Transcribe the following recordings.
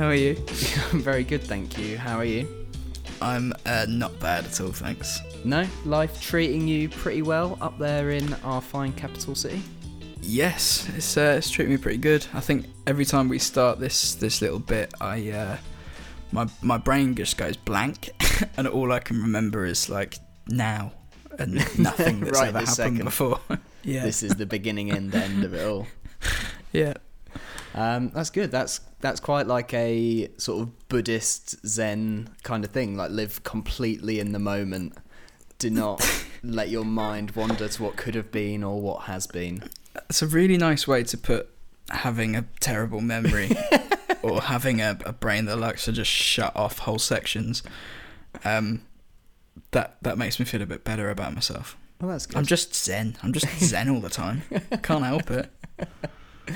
Tim. How are you? I'm very good, thank you. How are you? I'm uh, not bad at all, thanks. No, life treating you pretty well up there in our fine capital city. Yes, it's uh, it's treating me pretty good. I think every time we start this this little bit, I uh, my my brain just goes blank, and all I can remember is like now and nothing that's Right ever this happened second. before. yeah, This is the beginning and end of it all. yeah, Um, that's good. That's that's quite like a sort of Buddhist Zen kind of thing. Like live completely in the moment. Do not let your mind wander to what could have been or what has been. it's a really nice way to put having a terrible memory or having a, a brain that likes to just shut off whole sections. Um, that that makes me feel a bit better about myself. Well, that's good. I'm just zen. I'm just zen all the time. Can't help it.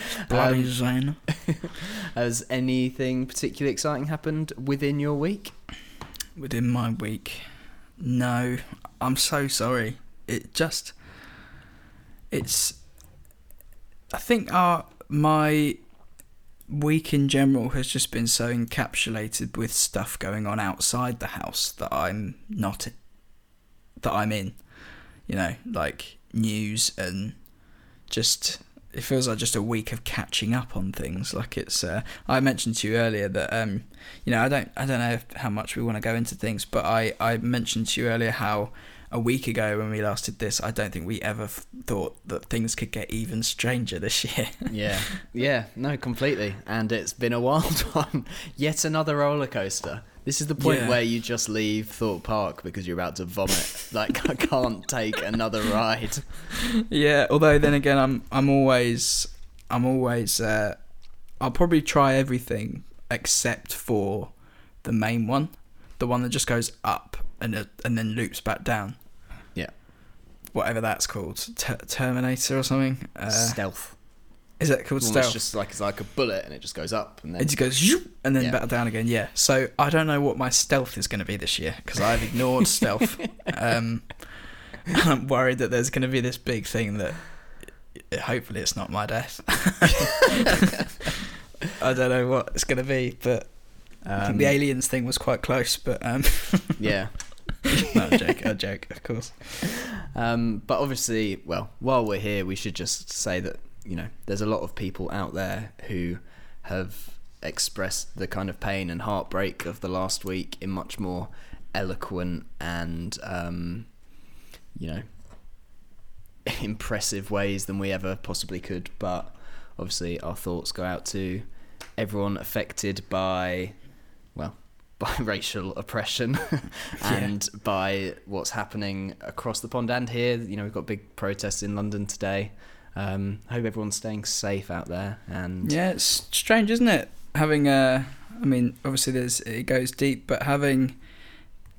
Bloody Um, zen. Has anything particularly exciting happened within your week? Within my week, no. I'm so sorry. It just, it's. I think our my week in general has just been so encapsulated with stuff going on outside the house that I'm not that I'm in. You know, like news and just it feels like just a week of catching up on things. Like it's uh, I mentioned to you earlier that um you know I don't I don't know how much we want to go into things, but I I mentioned to you earlier how a week ago when we last did this, I don't think we ever f- thought that things could get even stranger this year. Yeah, yeah, no, completely. And it's been a wild one. Yet another roller coaster. This is the point Yeah. where you just leave Thorpe Park because you're about to vomit. like I can't take another ride. yeah, although then again, I'm I'm always I'm always uh, I'll probably try everything except for the main one, the one that just goes up and uh, and then loops back down. Yeah. whatever that's called, Ter- Terminator or something. Uh, Stealth. Is that called stealth? It's just like it's like a bullet and it just goes up and then It just goes zoop, and then Yeah. back down again. Yeah. So I don't know what my stealth is going to be this year because I've ignored stealth. Um, and I'm worried that there's going to be this big thing that hopefully it's not my death. I don't know what it's going to be, but I think um, the aliens thing was quite close. But um, Yeah. no, a joke, a joke, of course. Um, but obviously, well, while we're here, we should just say that you know there's a lot of people out there who have expressed the kind of pain and heartbreak of the last week in much more eloquent and um, you know impressive ways than we ever possibly could. But obviously, our thoughts go out to everyone affected by well by racial oppression and by what's happening across the pond and here. You know, we've got big protests in London today. Um, hope everyone's staying safe out there. And Yeah, it's strange, isn't it? Having a, I mean, obviously there's it goes deep, but having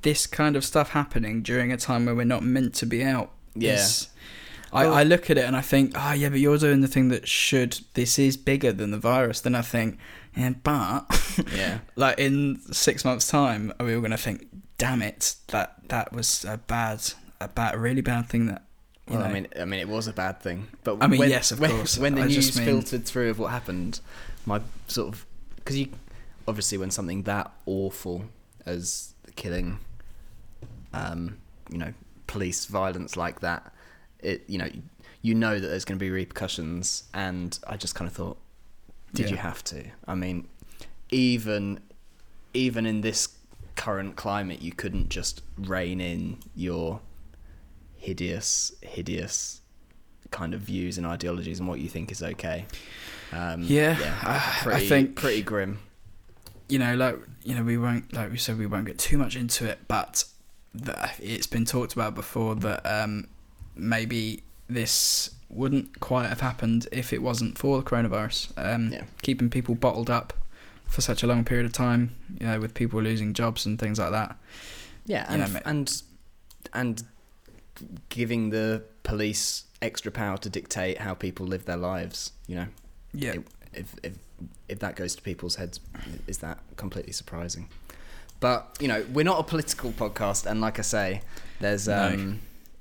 this kind of stuff happening during a time where we're not meant to be out. Yeah. I, Well- I look at it and I think, oh yeah, but you're doing the thing that should. This is bigger than the virus. Then I think, yeah, but yeah, like in six months' time, are we all going to think, damn it, that that was a bad, a bad, really bad thing that. Well, know, I mean, I mean, it was a bad thing. But I mean, when, yes, of when, course. When the I news mean- filtered through of what happened, my sort of because you obviously when something that awful as killing, um, you know, police violence like that, it you know you know that there's going to be repercussions, and I just kind of thought, did you have to? I mean, even even in this current climate, you couldn't just rein in your hideous, hideous kind of views and ideologies and what you think is okay. Um, Yeah, I- I think- pretty grim. you know, like you know, we won't like we said we won't get too much into it, but the, it's been talked about before that um, maybe this wouldn't quite have happened if it wasn't for the coronavirus. Um, Yeah. Keeping people bottled up for such a long period of time, you know, with people losing jobs and things like that. Yeah, You and know, and and giving the police extra power to dictate how people live their lives. You know, Yeah, It- if if if that goes to people's heads, is that completely surprising? But you know, we're not a political podcast, and like I say, there's No. um,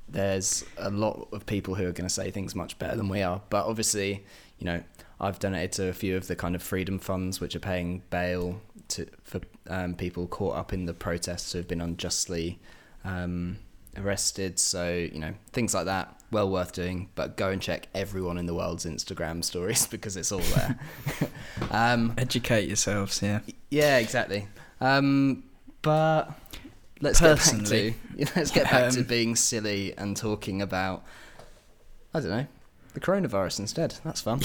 there's a lot of people who are going to say things much better than we are. But obviously, you know, I've donated to a few of the kind of freedom funds which are paying bail to for um, people caught up in the protests who have been unjustly um, arrested. So you know, things like that, well worth doing. But go and check everyone in the world's Instagram stories because it's all there. um, Educate yourselves, yeah. yeah, exactly. Um, but let's Personally, get back to let's get back to um, being silly and talking about I don't know the coronavirus instead. That's fun.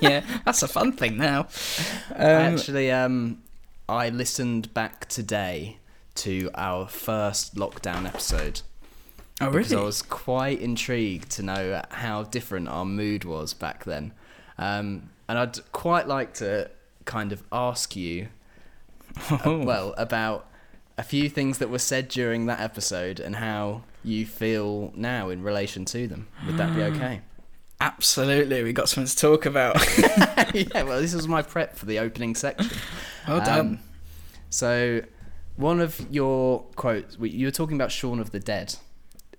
yeah, that's a fun thing now. Um, Actually, um, I listened back today to our first lockdown episode oh, because I was quite intrigued to know how different our mood was back then, um, and I'd quite like to kind of ask you uh, Oh. well about a few things that were said during that episode and how you feel now in relation to them. Would that be okay? Absolutely, we got something to talk about. yeah, well, this was my prep for the opening section. Well Um, done. So, one of your quotes, you were talking about Shaun of the Dead,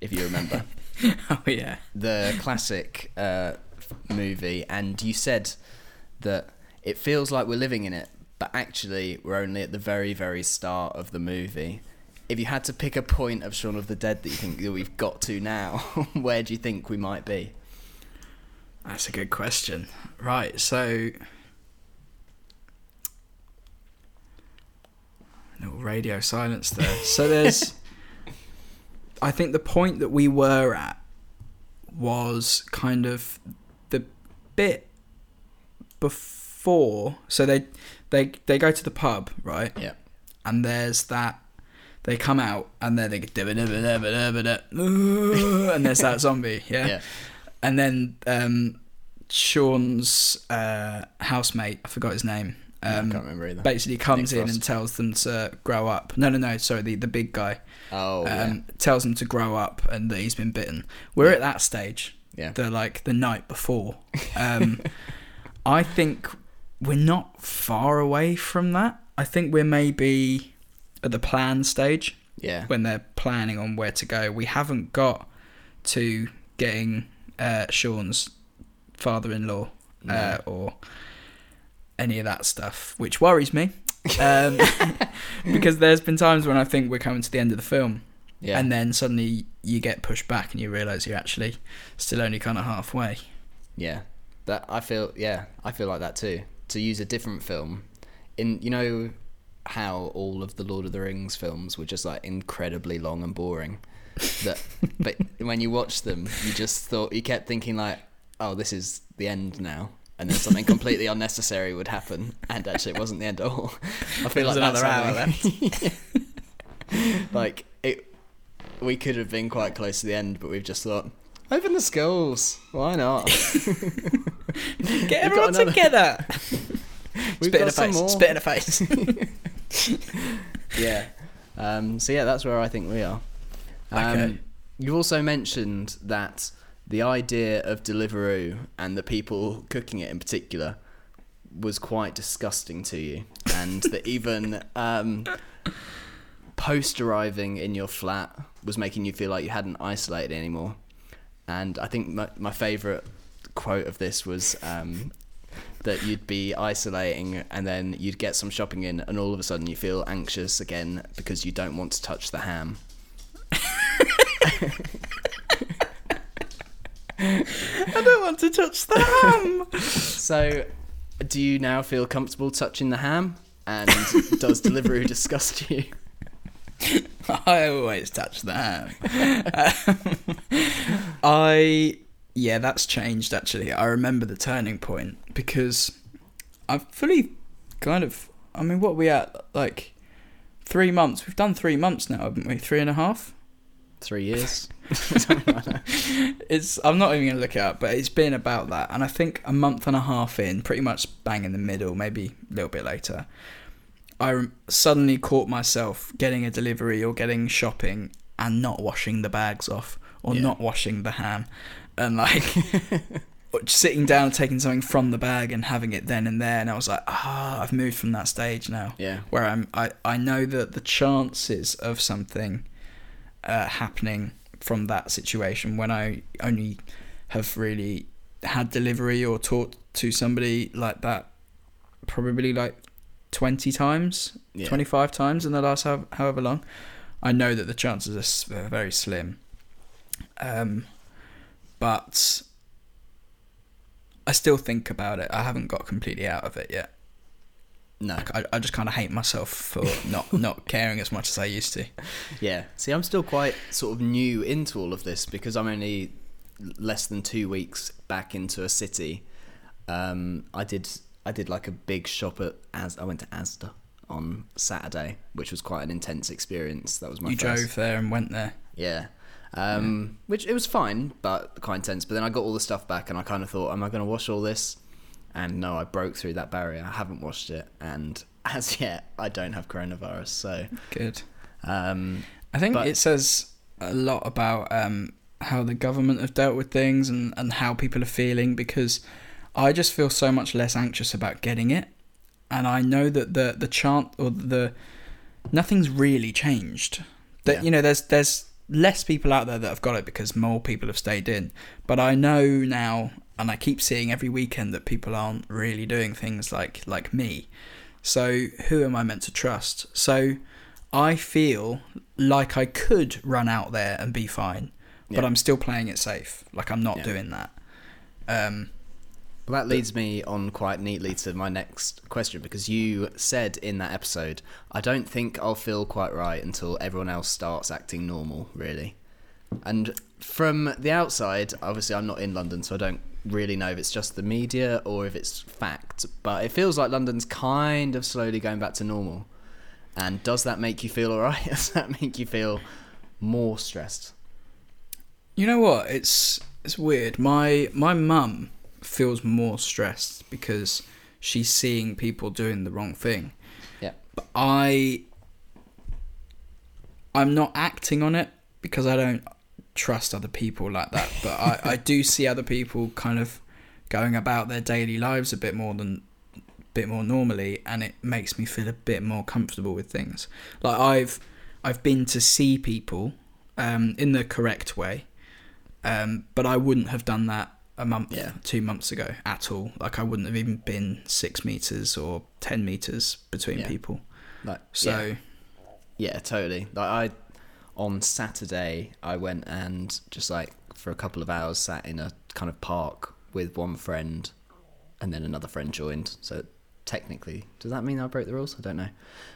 if you remember, oh yeah. the classic uh, movie, and you said that it feels like we're living in it, but actually we're only at the very, very start of the movie. If you had to pick a point of Shaun of the Dead that you think that we've got to now, where do you think we might be? That's a good question. Right, so little radio silence there. So there's I think the point that we were at was kind of the bit before so they they they go to the pub, right? Yeah. And there's that they come out and then they and there's that zombie, yeah? Yeah. and then um, Shaun's uh, housemate, I forgot his name, I um, can't remember either. basically comes Nick in Frost. and tells them to grow up. No, no, no, sorry, the, the big guy oh, yeah. um, tells him to grow up and that he's been bitten. We're at that stage, Yeah. the like the night before. Um, I think we're not far away from that. I think we're maybe at the plan stage Yeah. when they're planning on where to go. We haven't got to getting uh, Shaun's father-in-law No. uh, or any of that stuff, which worries me. Um, because there's been times when I think we're coming to the end of the film, Yeah. and then suddenly you get pushed back and you realise you're actually still only kind of halfway. Yeah, that I feel. Yeah, I feel like that too. To use a different film, in you know how all of the Lord of the Rings films were just like incredibly long and boring. That, but when you watch them, you just thought you kept thinking like, oh, this is the end now. And then something completely unnecessary would happen, and actually, it wasn't the end at all. I feel like another hour something- like it, we could have been quite close to the end, but we've just thought, open the skulls. Why not? Get everyone another- together. We've Spit in a face. more. Spit in a face. Yeah. Um, so yeah, that's where I think we are. Um, Okay. You also mentioned that the idea of Deliveroo and the people cooking it in particular was quite disgusting to you, and that even um, post arriving in your flat was making you feel like you hadn't isolated anymore. And I think my, my favourite quote of this was um, that you'd be isolating and then you'd get some shopping in, and all of a sudden you feel anxious again because you don't want to touch the ham. I don't want to touch the ham. So, do you now feel comfortable touching the ham? And does Deliveroo disgust you? I always touch the ham. Um, I yeah, that's changed actually. I remember the turning point because I've fully kind of. I mean, what are we at like three months? We've done three months now, haven't we? Three and a half. Three years? Something like that. It's. I'm not even gonna look it up, but it's been about that. And I think a month and a half in, pretty much bang in the middle, maybe a little bit later. I suddenly caught myself getting a delivery or getting shopping and not washing the bags off or Yeah. not washing the ham and like sitting down and taking something from the bag and having it then and there and I was like ah I've moved from that stage now Yeah. where I'm I, I know that the chances of something uh, happening from that situation when I only have really had delivery or talked to somebody like that probably like 20 times, Yeah. 25 times in the last how, however long. I know that the chances are are very slim. Um, but I still think about it. I haven't got completely out of it yet. No. I, I just kind of hate myself for not not caring as much as I used to. Yeah. See, I'm still quite sort of new into all of this because I'm only less than two weeks back into a city. Um, I did I did like a big shop at as I went to Asda on Saturday, which was quite an intense experience. That was my you first. drove there and went there. Yeah. Um, Which it was fine, but quite intense. But then I got all the stuff back, and I kind of thought, am I going to wash all this? And no, I broke through that barrier. I haven't washed it, and as yet, I don't have coronavirus. So, Good. um, I think But- it says a lot about um, how the government have dealt with things and, and how people are feeling because I just feel so much less anxious about getting it. And I know that the, the chant or the nothing's really changed. That Yeah. you know, there's there's less people out there that have got it because more people have stayed in. But I know now and I keep seeing every weekend that people aren't really doing things like like me. So who am I meant to trust? So I feel like I could run out there and be fine, but I'm still playing it safe. Like I'm not Yeah. doing that. Um, well, that leads me on quite neatly to my next question because you said in that episode, I don't think I'll feel quite right until everyone else starts acting normal, really. And from the outside, obviously, I'm not in London, so I don't really know if it's just the media or if it's fact. But it feels like London's kind of slowly going back to normal. And does that make you feel alright? Does that make you feel more stressed? you know what? It's it's weird. My my mum feels more stressed because she's seeing people doing the wrong thing. Yeah. But I I'm not acting on it because I don't trust other people like that. But I, I do see other people kind of going about their daily lives a bit more than bit more normally and it makes me feel a bit more comfortable with things. Like I've I've been to see people um, in the correct way. Um, but I wouldn't have done that a month, Yeah. two months ago at all. Like I wouldn't have even been six meters or ten meters between Yeah. people. Like, So yeah. Yeah, totally. Like I on Saturday I went and just like for a couple of hours sat in a kind of park with one friend and then another friend joined. So technically, does that mean I broke the rules? I don't know.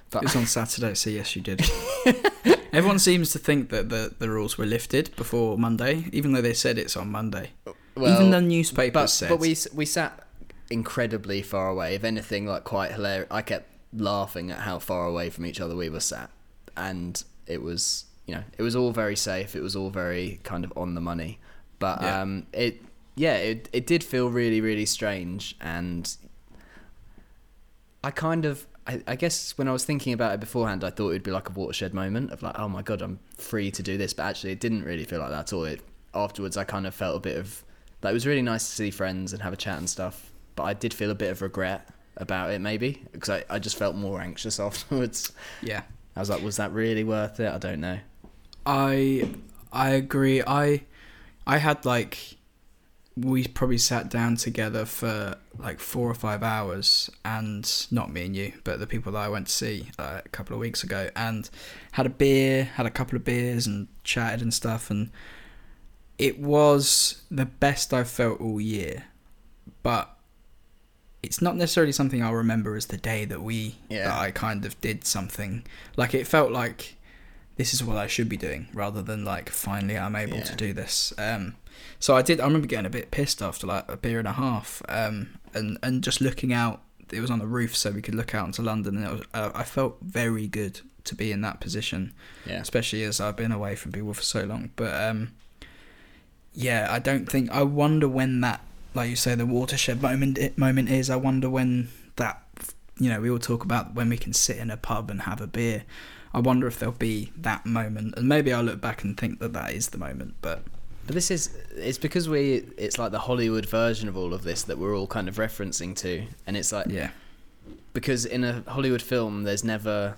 But it was on Saturday, so yes, you did. Everyone seems to think that the, the rules were lifted before Monday, even though they said it's on Monday. even the newspapers but, said. but we we sat incredibly far away. If anything, like quite hilarious. I kept laughing at how far away from each other we were sat, and it was you know it was all very safe. It was all very kind of on the money, but Yeah. um, it yeah it it did feel really really strange, and I kind of. I, I guess when I was thinking about it beforehand, I thought it would be like a watershed moment of like, oh my god, I'm free to do this. But actually, it didn't really feel like that at all. It, afterwards, I kind of felt a bit of like it was really nice to see friends and have a chat and stuff. But I did feel a bit of regret about it, maybe because I, I just felt more anxious afterwards. yeah, I was like, was that really worth it? I don't know. I I agree. I I had like we probably sat down together for like four or five hours, and not me and you, but the people that I went to see uh, a couple of weeks ago, and had a beer, had a couple of beers, and chatted and stuff, and it was the best I've felt all year, but. It's not necessarily something I'll remember as the day that we Yeah. that I kind of did something. Like it felt like this is what I should be doing rather than like finally I'm able to do this. Um, so I did. I remember getting a bit pissed after like a beer and a half, um, and and just looking out. It was on the roof, so we could look out into London, and it was, uh, I felt very good to be in that position, Yeah. especially as I've been away from people for so long. But um, yeah, I don't think. I wonder when that, like you say, the watershed moment it, moment is. I wonder when that. You know, we all talk about when we can sit in a pub and have a beer. I wonder if there'll be that moment, and maybe I'll look back and think that that is the moment. But But this is it's because we it's like the Hollywood version of all of this that we're all kind of referencing to, and it's like yeah, because in a Hollywood film, there's never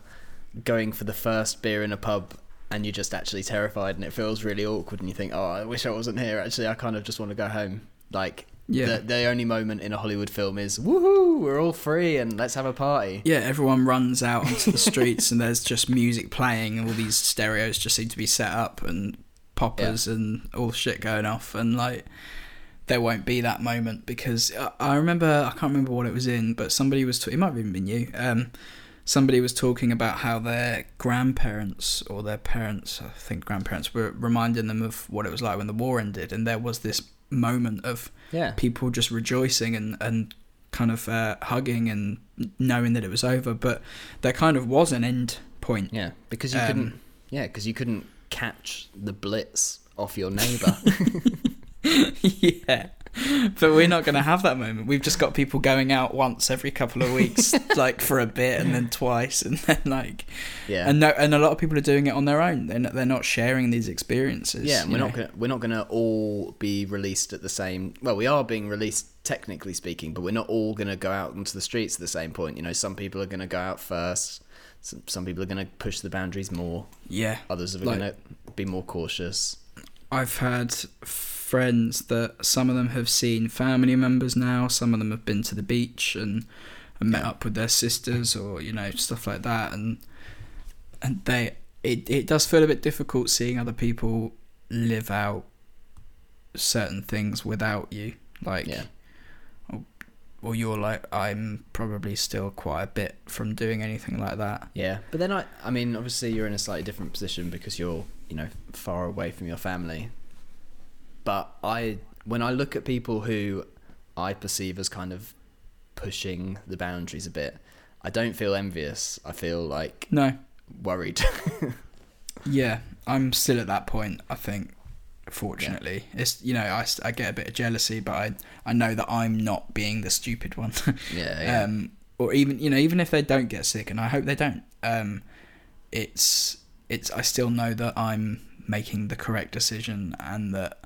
going for the first beer in a pub and you're just actually terrified and it feels really awkward and you think, oh, I wish I wasn't here. Actually, I kind of just want to go home. Like Yeah. The, the only moment in a Hollywood film is woohoo, we're all free and let's have a party. Yeah, everyone runs out onto the streets and there's just music playing and all these stereos just seem to be set up and poppers and all shit going off and like there won't be that moment because I, I remember I can't remember what it was in but somebody was t- it might have even been you um somebody was talking about how their grandparents or their parents I think grandparents were reminding them of what it was like when the war ended and there was this moment of Yeah. people just rejoicing and and kind of uh, hugging and knowing that it was over but there kind of was an end point Yeah, because you Um, couldn't. Yeah, because you couldn't catch the blitz off your neighbour. yeah but we're not going to have that moment we've just got people going out once every couple of weeks like for a bit and then twice and then like yeah, and no and a lot of people are doing it on their own they're not, they're not sharing these experiences yeah. and We're know. not gonna we're not gonna all be released at the same. Well, we are being released technically speaking, but we're not all gonna go out into the streets at the same point. You know, some people are gonna go out first. Some, some people are gonna push the boundaries more. yeah Others are Like- gonna be more cautious. I've had friends that some of them have seen family members now, some of them have been to the beach and, and met up with their sisters or you know stuff like that, and and they it it does feel a bit difficult seeing other people live out certain things without you, like Yeah, or you're like I'm probably still quite a bit from doing anything like that. yeah. But then I, I mean, obviously you're in a slightly different position because you're, you know, far away from your family. But I, when I look at people who I perceive as kind of pushing the boundaries a bit, I don't feel envious. I feel like No, worried. Yeah, I'm still at that point. I think, fortunately, it's you know I, I get a bit of jealousy, but I I know that I'm not being the stupid one. yeah, yeah. um, or even you know even if they don't get sick, and I hope they don't. Um, it's it's I still know that I'm making the correct decision, and that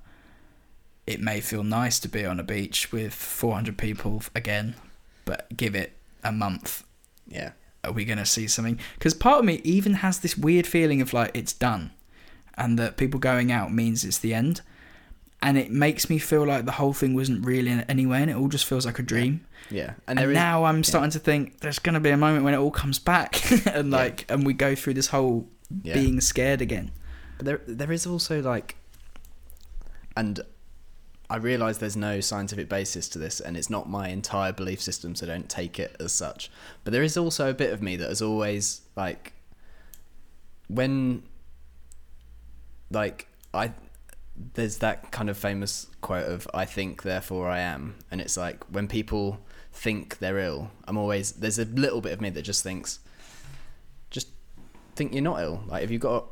it may feel nice to be on a beach with 400 people again, but give it a month yeah. are we going to see something? Because part of me even has this weird feeling of like it's done, and that people going out means it's the end, and it makes me feel like the whole thing wasn't really anywhere, and it all just feels like a dream. Yeah. And, there is- now I'm starting to think there's going to be a moment when it all comes back, and Yeah. like, and we go through this whole Yeah. being scared again. But there, there is also like, and I realise there's no scientific basis to this, and it's not my entire belief system, so don't take it as such. But there is also a bit of me that has always like, when, like I, there's that kind of famous quote of "I think, therefore I am," and it's like when people think they're ill, I'm always there's a little bit of me that just thinks, just think you're not ill. Like if you've got,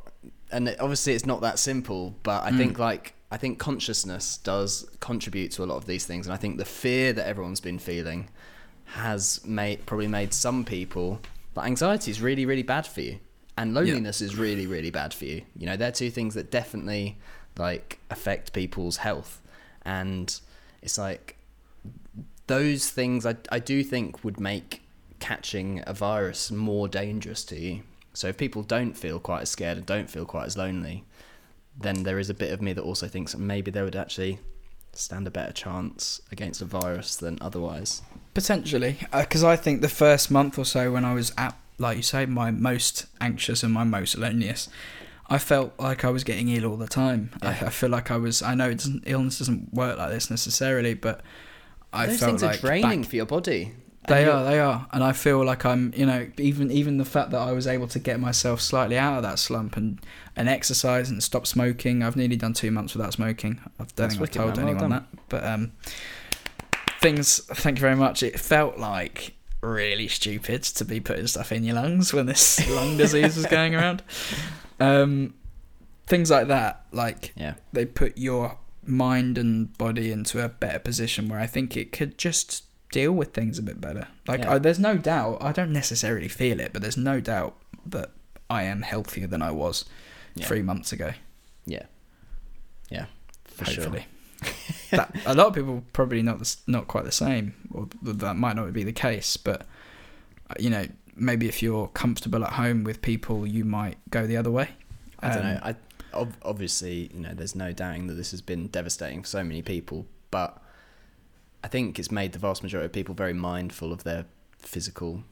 and obviously it's not that simple, but I Mm. think like I think consciousness does contribute to a lot of these things, and I think the fear that everyone's been feeling has made probably made some people. But anxiety is really really bad for you, and loneliness is really really bad for you. You know, they're two things that definitely like affect people's health, and it's like those things I, I do think would make catching a virus more dangerous to you. So if people don't feel quite as scared and don't feel quite as lonely, then there is a bit of me that also thinks maybe they would actually stand a better chance against a virus than otherwise. Potentially, uh, because I think the first month or so when I was at, like you say, my most anxious and my most loneliest, I felt like I was getting ill all the time. I, I feel like I was. I know it doesn't, illness doesn't work like this necessarily, but I Those felt things like are draining back- for your body. They are, they are, and I feel like I'm, you know, even even the fact that I was able to get myself slightly out of that slump and and exercise and stop smoking. I've nearly done two months without smoking. I don't That's think I've wicked, told man. Anyone done. that, but um, things. Thank you very much. It felt like really stupid to be putting stuff in your lungs when this lung disease was going around. Um, things like that, like Yeah. they put your mind and body into a better position where I think it could just deal with things a bit better. Like, Yeah. I, there's no doubt, I don't necessarily feel it, but there's no doubt that I am healthier than I was Yeah. three months ago. Yeah. Yeah. For hopefully. that, a lot of people probably not the, not quite the same, or that might not be the case. But uh, you know, maybe if you're comfortable at home with people, you might go the other way. I don't Um, know. I ob- obviously, you know, there's no doubting that this has been devastating for so many people, but I think it's made the vast majority of people very mindful of their physical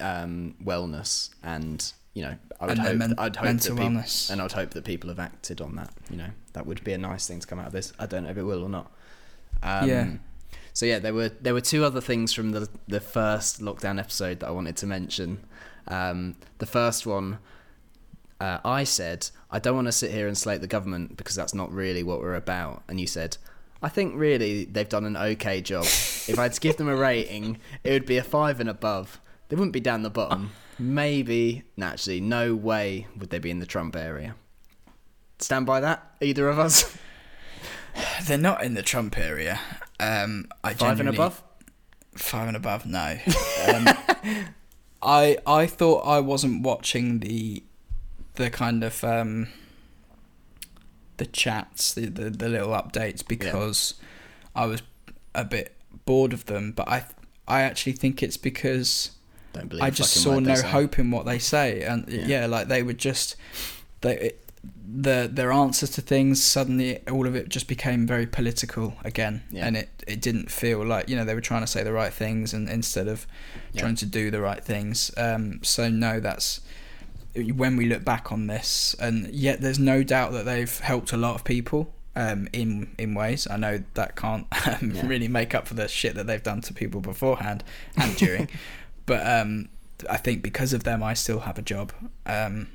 um, wellness, and you know, I would And hope, men- I'd hope mental that people, wellness. and I'd hope that people have acted on that. You know, that would be a nice thing to come out of this. I don't know if it will or not. Um, Yeah. So yeah, there were there were two other things from the the first lockdown episode that I wanted to mention. Um, the first one, uh, I said I don't want to sit here and slate the government because that's not really what we're about, and you said. I think really they've done an okay job. if I had to give them a rating, it would be a five and above. They wouldn't be down the bottom. Maybe, naturally, no way would they be in the Trump area. Stand by that, either of us. They're not in the Trump area. Um, I Five and above. Five and above, no. Um, I I thought I wasn't watching the the kind of um, the chats, the, the the little updates because I was a bit bored of them. But I I actually think it's because Don't believe. I just saw no hope in what they say, and Yeah. yeah, like they would just they the their answers to things suddenly all of it just became very political again, Yeah. and it it didn't feel like you know they were trying to say the right things and instead of Yeah. trying to do the right things. Um, so no, that's when we look back on this, and yet there's no doubt that they've helped a lot of people. Um, in in ways I know that can't um, Yeah. really make up for the shit that they've done to people beforehand and during, but um, I think because of them, I still have a job. Um,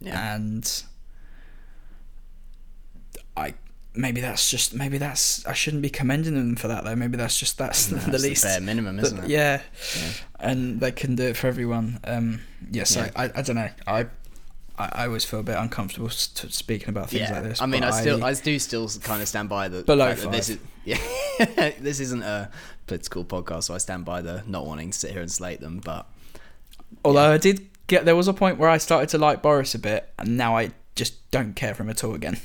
Yeah. and I maybe that's just maybe that's I shouldn't be commending them for that though. Maybe that's just that's That's the least. bare minimum, isn't it? Yeah, Yeah. and they can do it for everyone. Um, yeah, so Yeah. I, I don't know. I I, I always feel a bit uncomfortable st- speaking about things like this. I mean, I still, I do still kind of stand by the Below fact that this is, yeah, this isn't a political podcast, so I stand by the not wanting to sit here and slate them. But although I did get there was a point where I started to like Boris a bit, and now I just don't care for him at all again.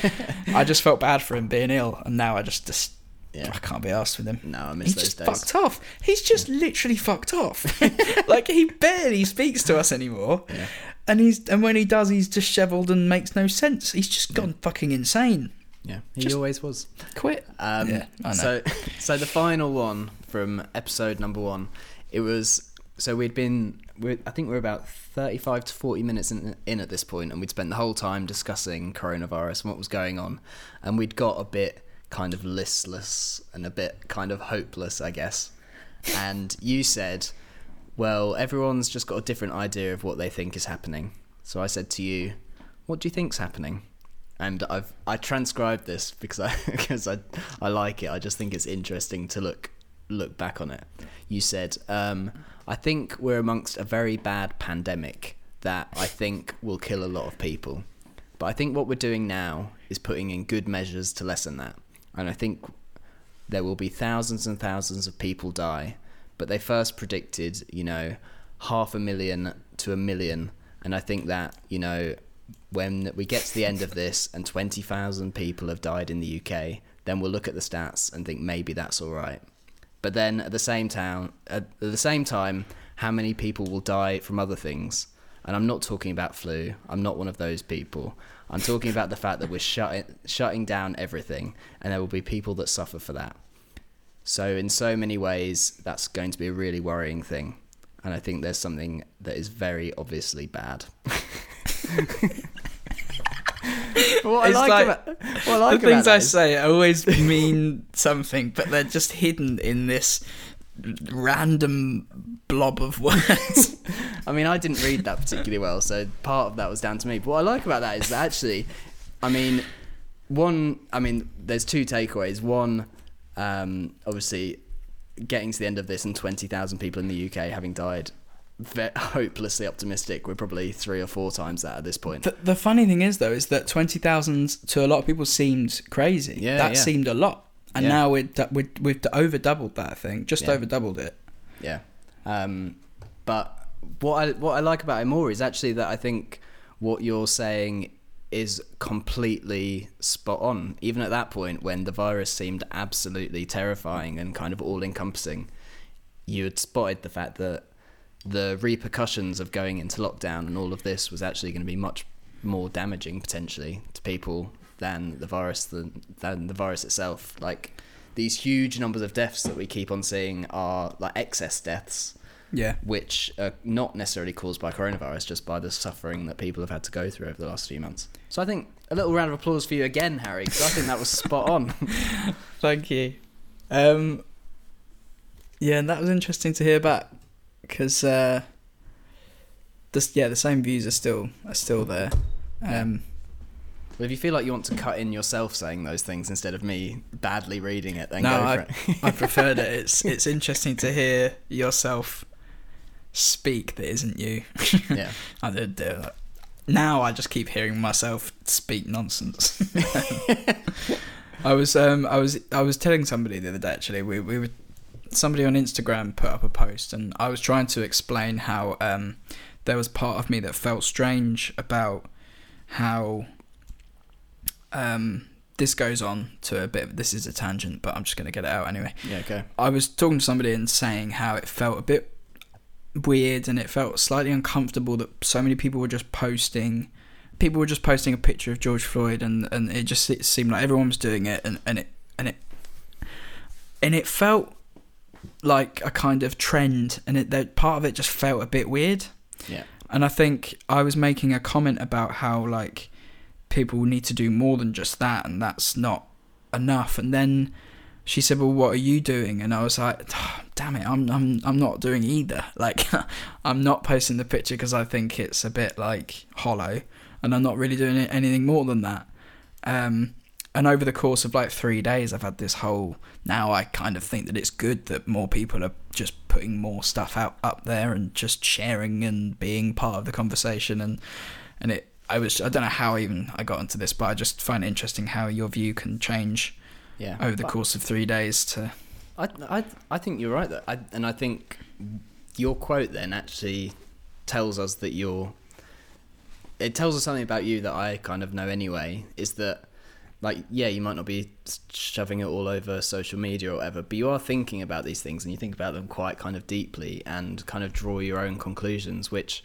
I just felt bad for him being ill, and now I just just yeah, I can't be asked with him. no, I miss He's those just days. fucked off. He's just literally fucked off. like he barely speaks to us anymore. Yeah. And he's and when he does, he's dishevelled and makes no sense. He's just gone fucking insane. Yeah, he Just- always was. Quit. Um, Yeah, I know. So, so the final one from episode number one, it was so we'd been, we're, I think we're about thirty-five to forty minutes in, in at this point, and we'd spent the whole time discussing coronavirus and what was going on, and we'd got a bit kind of listless and a bit kind of hopeless, I guess. And you said, "Well, everyone's just got a different idea of what they think is happening." So I said to you, "What do you think's happening?" and I've I transcribed this because I because I I like it. I just think it's interesting to look look back on it. You said, um, "I think we're amongst a very bad pandemic that I think will kill a lot of people, but I think what we're doing now is putting in good measures to lessen that, and I think there will be thousands and thousands of people die." But they first predicted, you know, half a million to a million, and I think that you know when we get to the end of this and 20,000 people have died in the UK, then we'll look at the stats and think maybe that's all right. But then at the same time, at the same time, how many people will die from other things? And I'm not talking about flu. I'm not one of those people. I'm talking about the fact that we're shutting shutting down everything, and there will be people that suffer for that. So in so many ways, that's going to be a really worrying thing, and I think there's something that is very obviously bad. what I like, like- about, what I like the things I say always mean something, but they're just hidden in this random blob of words. I mean, I didn't read that particularly well, so part of that was down to me. But what I like about that is that actually, I mean, one, I mean, there's two takeaways. One, um, obviously, getting to the end of this and 20,000 people in the UK having died, hopelessly optimistic. We're probably three or four times that at this point. the, the funny thing is, though, is that 20,000 to a lot of people seemed crazy. Yeah, that yeah. seemed a lot. And Yeah. now we're, we're we've over doubled that, thing. Just Yeah. over doubled it. Yeah. Um, but what I what I like about it more is actually that I think what you're saying is completely spot on. Even at that point, when the virus seemed absolutely terrifying and kind of all encompassing, you had spotted the fact that the repercussions of going into lockdown and all of this was actually going to be much more damaging potentially to people than the virus than, than the virus itself. Like these huge numbers of deaths that we keep on seeing are like excess deaths, Yeah. which are not necessarily caused by coronavirus, just by the suffering that people have had to go through over the last few months. So I think a little round of applause for you again, Harry, because I think that was spot on. Thank you. Um, yeah, and that was interesting to hear back because uh, this yeah the same views are still are still there. Um, But if you feel like you want to cut in yourself saying those things instead of me badly reading it, then No, go I- for it. I preferred it. It's it's interesting to hear yourself speak that isn't you. yeah. I did do that. Now I just keep hearing myself speak nonsense. I was um I was I was telling somebody the other day actually we we were somebody on Instagram put up a post and I was trying to explain how um there was part of me that felt strange about how um this goes on to a bit of this is a tangent but I'm just going to get it out anyway. Yeah, okay. I was talking to somebody and saying how it felt a bit weird and it felt slightly uncomfortable that so many people were just posting people were just posting a picture of George Floyd and, and it just it seemed like everyone was doing it and, and it and it and it felt like a kind of trend and it that part of it just felt a bit weird Yeah. and I think I was making a comment about how like people need to do more than just that, and that's not enough. And then she said, "Well, what are you doing?" And I was like, "Oh, "Damn it, I'm I'm I'm not doing either. Like, I'm not posting the picture because I think it's a bit like hollow, and I'm not really doing anything more than that." Um, and over the course of like three days, I've had this whole. Now I kind of think that it's good that more people are just putting more stuff out up there and just sharing and being part of the conversation and and it. I was I don't know how even I got into this, but I just find it interesting how your view can change Yeah. over the course of three days to. I, I, I think you're right, though. I, and I think your quote then actually tells us that you're. It tells us something about you that I kind of know anyway. Is that, like, yeah, you might not be shoving it all over social media or whatever, but you are thinking about these things and you think about them quite kind of deeply and kind of draw your own conclusions, which,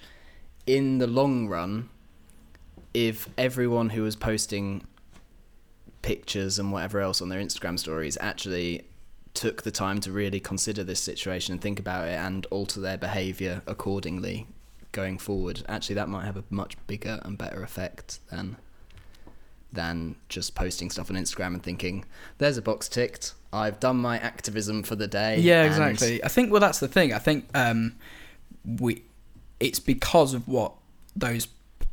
in the long run, if everyone who was posting pictures and whatever else on their Instagram stories actually took the time to really consider this situation and think about it and alter their behavior accordingly going forward actually that might have a much bigger and better effect than than just posting stuff on Instagram and thinking there's a box ticked I've done my activism for the day Yeah, and- exactly. I think well, that's the thing. I think um, we it's because of what those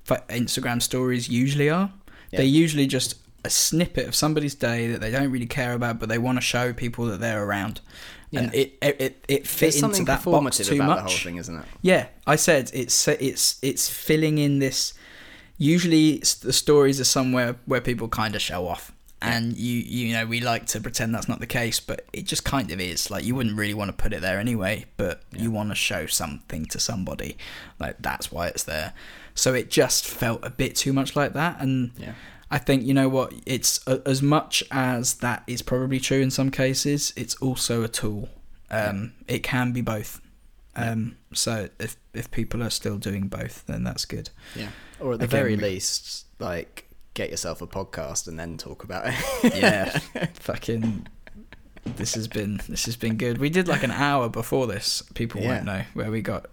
Instagram stories usually are. Yeah. They're usually just a snippet of somebody's day that they don't really care about, but they want to show people that they're around. And Yeah. it it it, it fit there's into that box too about much. the whole thing isn't it Yeah, I said it's it's it's filling in this. Usually, the stories are somewhere where people kind of show off, and you you know we like to pretend that's not the case, but it just kind of is. Like you wouldn't really want to put it there anyway, but you want to show something to somebody, like that's why it's there. So it just felt a bit too much like that, and yeah I think you know what it's as much as that is probably true in some cases. It's also a tool. Um, It can be both. Yeah. Um, so if if people are still doing both, then that's good. yeah or at the Again, very least like get yourself a podcast and then talk about it Yeah, fucking. This has been this has been good. We did like an hour before this. People won't know where we got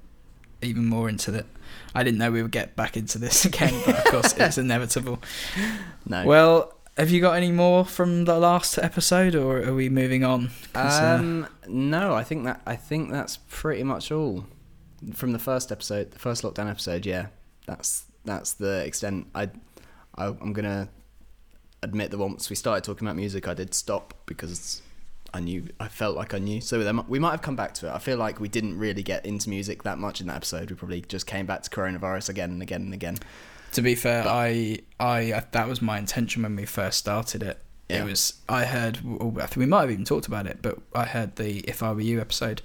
even more into it. I didn't know we would get back into this again, but of course it's inevitable. no Well, have you got any more from the last episode, or are we moving on? uh, Um, no, I think that I think that's pretty much all from the first episode, the first lockdown episode. Yeah, that's that's the extent. I, I I'm gonna admit that once we started talking about music, I did stop because I knew I felt like I knew. So we might have come back to it. I feel like we didn't really get into music that much in that episode. We probably just came back to coronavirus again and again and again. To be fair, but- I, I that was my intention when we first started it. Yeah. It was I heard. I think we might have even talked about it, but I heard the "If I Were You" episode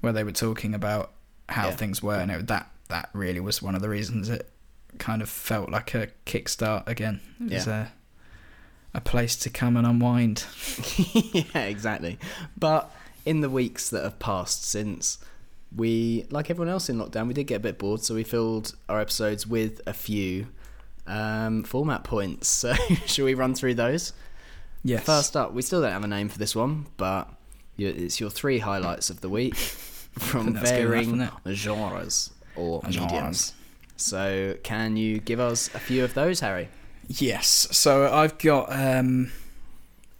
where they were talking about how Yeah. things were, and it, that that really was one of the reasons it kind of felt like a kickstart again. It was a a place to come and unwind. yeah, exactly. But in the weeks that have passed since, we, like everyone else in lockdown, we did get a bit bored, so we filled our episodes with a few um, format points. So, shall we run through those? Yes. First up, we still don't have a name for this one, but it's your three highlights of the week from good enough, varying genres or Genres. mediums. So, can you give us a few of those, Harry? Yes. So I've got. Um,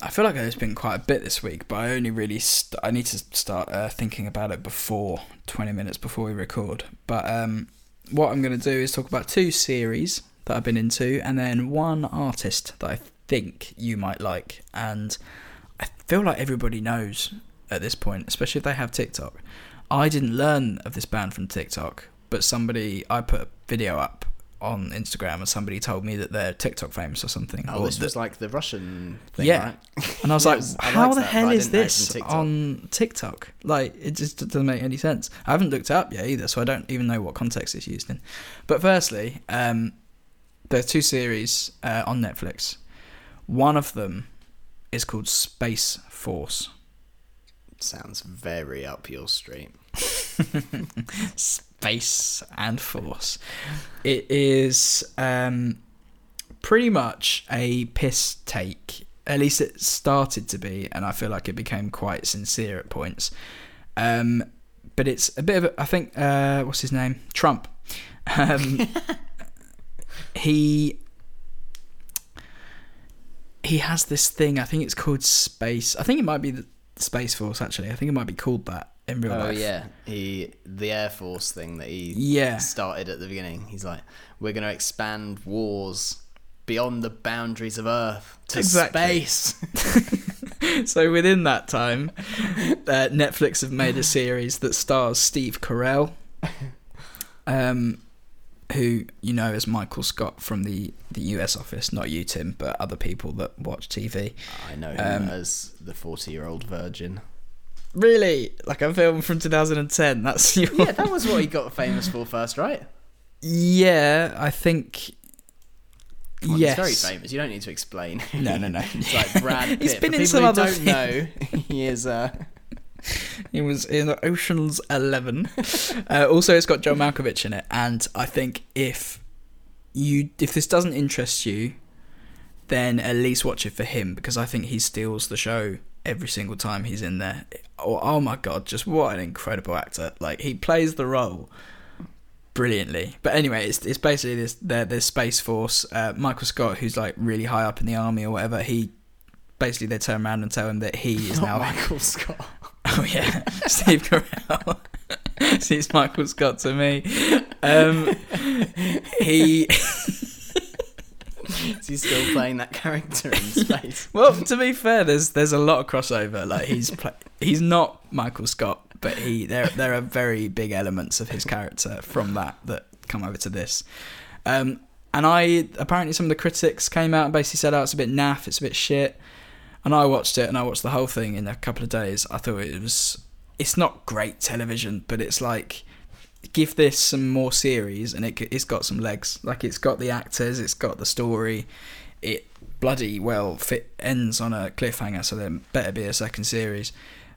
I feel like there's been quite a bit this week, but I only really st- I need to start uh, thinking about it before 20 minutes before we record. But um, what I'm going to do is talk about two series that I've been into, and then one artist that I think you might like. And I feel like everybody knows at this point, especially if they have TikTok. I didn't learn of this band from TikTok, but somebody I put a video up on Instagram and somebody told me that they're TikTok famous or something. Oh, or this was like the Russian thing, Yeah. right? and I was like, how the that, hell is didn't know it this TikTok. on TikTok? Like, it just doesn't make any sense. I haven't looked it up yet either, so I don't even know what context it's used in. But firstly, um, there are two series uh, on Netflix. One of them is called Space Force. Sounds very up your street. Space and Force. It is um, pretty much a piss take. At least it started to be, and I feel like it became quite sincere at points. Um, but it's a bit of a, I think, uh, what's his name? Trump. Um, he he has this thing. I think it's called Space. I think it might be the Space Force. Actually, I think it might be called that in real Oh life. yeah, he the Air Force thing that he Yeah. started at the beginning. He's like, we're going to expand wars beyond the boundaries of Earth to Exactly. space. so within that time, uh, Netflix have made a series that stars Steve Carell, um, who you know is Michael Scott from the the US office. Not you, Tim, but other people that watch TV. I know him Um, as the forty-year-old virgin. Really, like a film from 2010. That's your... Yeah, that was what he got famous for first, right? Yeah, I think. On, yes. He's very famous. You don't need to explain. No, no, no. it's like Brad Pitt. He's been For in people some other don't know, he is. Uh, He was in Ocean's Eleven. uh, also, it's got Joe Malkovich in it, and I think if you if this doesn't interest you, then at least watch it for him because I think he steals the show every single time he's in there. Oh, oh my god, just what an incredible actor! Like he plays the role brilliantly. But anyway, it's it's basically this their this space force. Uh, Michael Scott, who's like really high up in the army or whatever, he basically they turn around and tell him that he is not now Michael Scott. Oh yeah, Steve Carell. He's Michael Scott to me. Um, he Is he still playing that character in space? well, to be fair, there's there's a lot of crossover. Like he's he's not Michael Scott, but he there there are very big elements of his character from that that come over to this. Um, and I apparently some of the critics came out and basically said, "Oh, it's a bit naff, it's a bit shit." And I watched it, and I watched the whole thing in a couple of days. I thought it was it's not great television, but it's like give this some more series, and it it's got some legs. Like it's got the actors, it's got the story. It bloody well fit ends on a cliffhanger, so there better be a second series.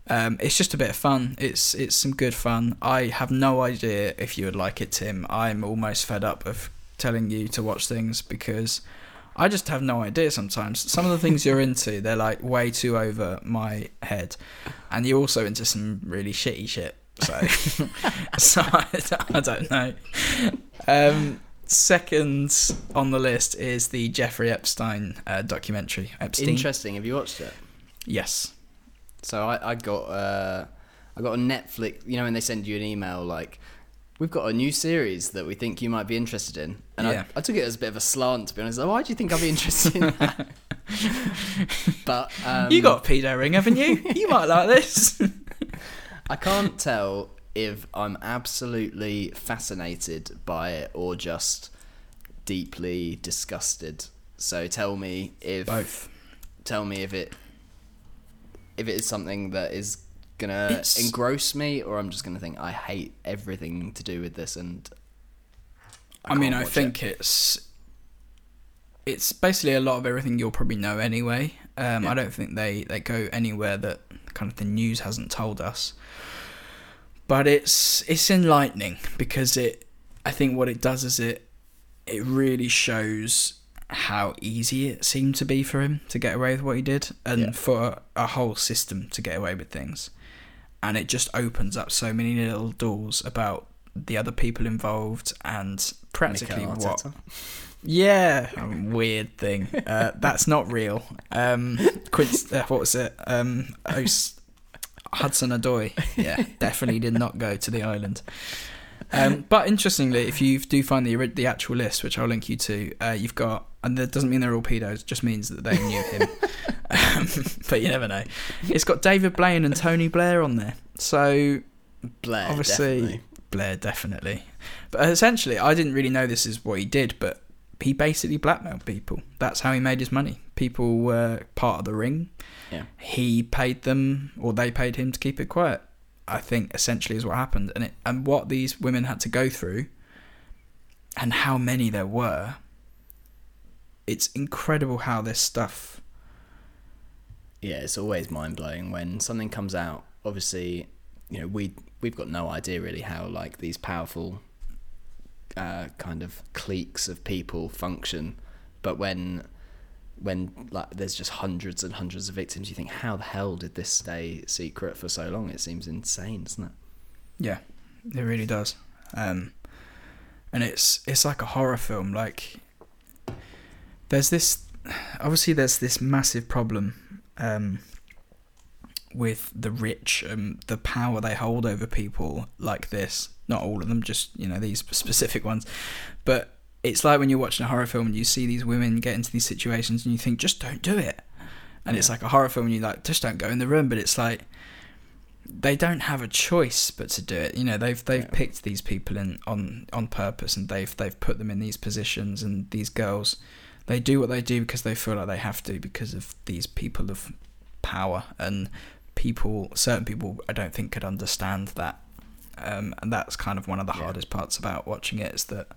Um, it's just a bit of fun. It's it's some good fun. I have no idea if you would like it, Tim. I'm almost fed up of telling you to watch things because I just have no idea sometimes. Some of the things you're into, they're like way too over my head, and you're also into some really shitty shit. So, so I, I don't know. Um, second on the list is the Jeffrey Epstein uh, documentary. Epstein. Interesting. Have you watched it? Yes. So I, I got uh, I got a Netflix. You know when they send you an email like, "We've got a new series that we think you might be interested in," and Yeah. I, I took it as a bit of a slant to be honest. Like, Why do you think I'd be interested in that? but um, you got a pedo ring, haven't you? You might like this. I can't tell if I'm absolutely fascinated by it or just deeply disgusted. So tell me if Both. tell me if it if it is something that is gonna It's- engross me or I'm just gonna think I hate everything to do with this and I, mean, I think it's it's basically a lot of everything you'll probably know anyway. Um, Yeah. I don't think they, they go anywhere that kind of the news hasn't told us. But it's it's enlightening because it I think what it does is it it really shows how easy it seemed to be for him to get away with what he did, and Yeah. for a whole system to get away with things. And it just opens up so many little doors about the other people involved and practically what. Yeah, weird thing. Uh, that's not real. Um, Quince, uh, what was it? Um, Os- Hudson Adoy. Yeah, definitely did not go to the island. Um, but interestingly, if you do find the the actual list, which I'll link you to, uh, you've got, and that doesn't mean they're all pedos, it just means that they knew him. um, but you never know. It's got David Blaine and Tony Blair on there. So Blair, Obviously- definitely. Blair definitely. But essentially, I didn't really know this is what he did, but he basically blackmailed people. That's how he made his money. People were part of the ring. Yeah. He paid them, or they paid him to keep it quiet. I think essentially is what happened, and it and what these women had to go through, and how many there were. It's incredible how this stuff. yeah, it's always mind blowing when something comes out. Obviously, you know, we we've got no idea really how like these powerful uh, kind of cliques of people function, but when when like there's just hundreds and hundreds of victims, you think, how the hell did this stay secret for so long? It seems insane, doesn't it? Yeah, it really does. Um, and it's it's like a horror film. Like there's this obviously there's this massive problem um, with the rich and the power they hold over people like this. Not all of them, just you know these specific ones. But it's like when you're watching a horror film and you see these women get into these situations and you think, just don't do it. And it's like a horror film and you're like, just don't go in the room. But it's like they don't have a choice but to do it. You know, they've they've Yeah. picked these people in on on purpose and they've they've put them in these positions and these girls they do what they do because they feel like they have to because of these people of power and people certain people I don't think could understand that. Um, and that's kind of one of the Yeah. hardest parts about watching it is that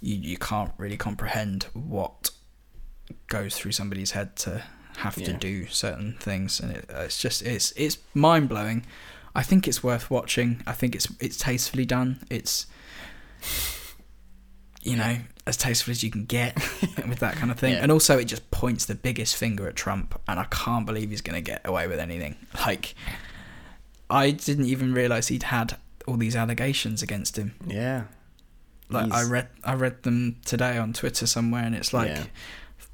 you you can't really comprehend what goes through somebody's head to have to do certain things and it, it's just it's it's mind blowing. I think it's worth watching. I think it's it's tastefully done. It's you know as tasteful as you can get with that kind of thing, Yeah. and also it just points the biggest finger at Trump, and I can't believe he's going to get away with anything. Like I didn't even realize he'd had all these allegations against him. Yeah. Like I read I read them today on Twitter somewhere, and it's like Yeah.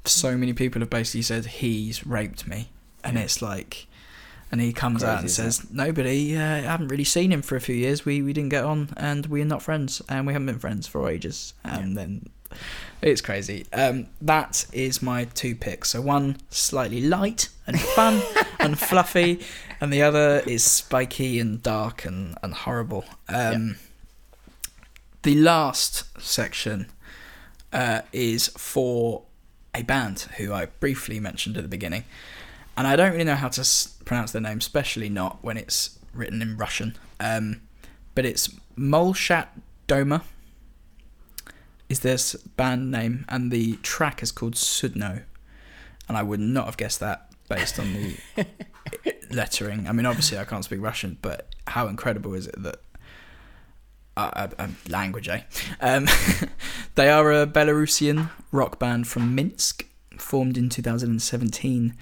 so many people have basically said he's raped me, and Yeah. it's like, and he comes out and Crazy, says nobody. Uh, I haven't really seen him for a few years. We we didn't get on, and we're not friends, and we haven't been friends for ages. And then it's crazy. Um, that is my two picks. So one slightly light and fun and fluffy, and the other is spiky and dark and and horrible. Um, The last section uh, is for a band who I briefly mentioned at the beginning, and I don't really know how to s- pronounce their name, especially not when it's written in Russian. Um, but it's Molchat Doma is this band name, and the track is called Sudno, and I would not have guessed that based on the lettering. I mean, obviously I can't speak Russian, but how incredible is it that uh, uh, language, eh? Um, they are a Belarusian rock band from Minsk, formed in 2017,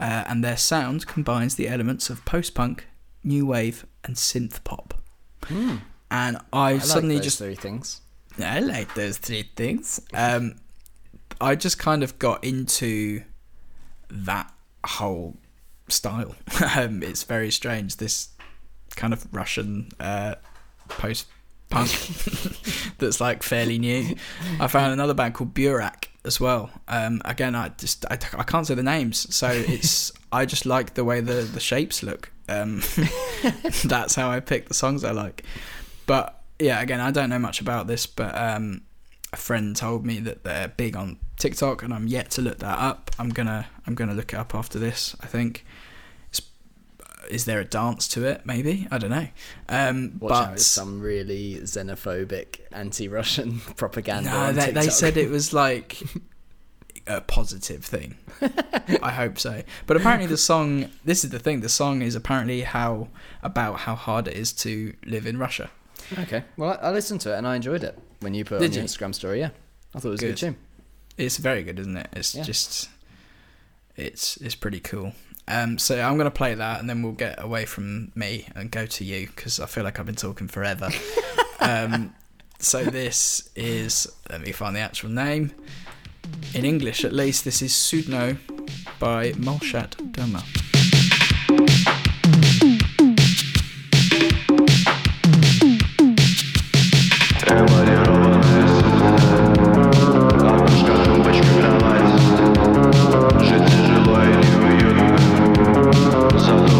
uh, and their sound combines the elements of post punk, new wave, and synth pop. Hmm. And I, I like suddenly those just three things. I like those three things. Um, I just kind of got into that whole style. um, it's very strange. This kind of Russian uh, post punk that's like fairly new. I found another band called Buerak as well. Um, again, I just I, I can't say the names, so it's I just like the way the the shapes look. Um, that's how I pick the songs I like. But yeah, again, I don't know much about this, but um, a friend told me that they're big on TikTok, and I'm yet to look that up. I'm gonna I'm gonna look it up after this. I think. Is there a dance to it? Maybe I don't know. Um, Watch but out, some really xenophobic, anti-Russian propaganda. no, they, they said it was like a positive thing. I hope so. But apparently, the song. This is the thing. The song is apparently how about how hard it is to live in Russia. Okay, well, I, I listened to it and I enjoyed it when you put it Did on your you? Instagram story. Yeah, I thought it was a good Good. tune. It's very good, isn't it? It's Yeah. just, it's it's pretty cool. Um, so I'm going to play that, and then we'll get away from me and go to you because I feel like I've been talking forever. um, so this is let me find the actual name. In English, at least, this is Sudno by Molchat Doma. so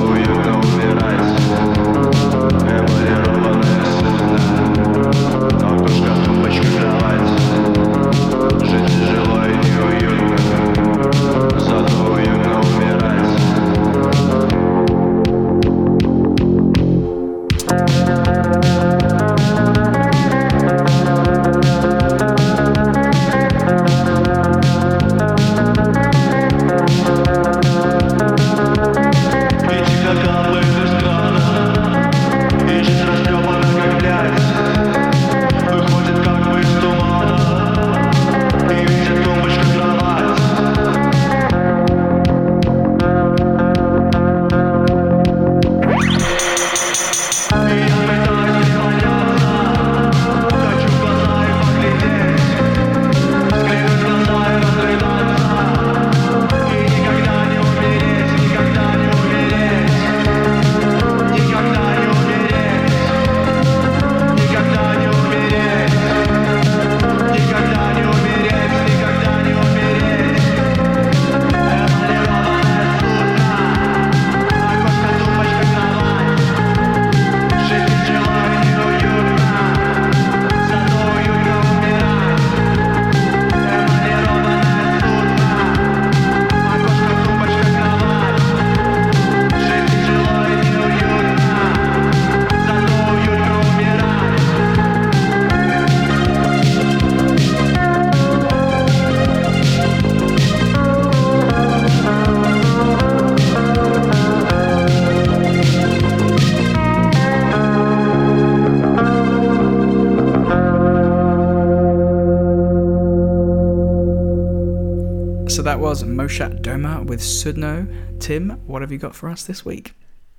Molchat Doma with Sudno. Tim, what have you got for us this week?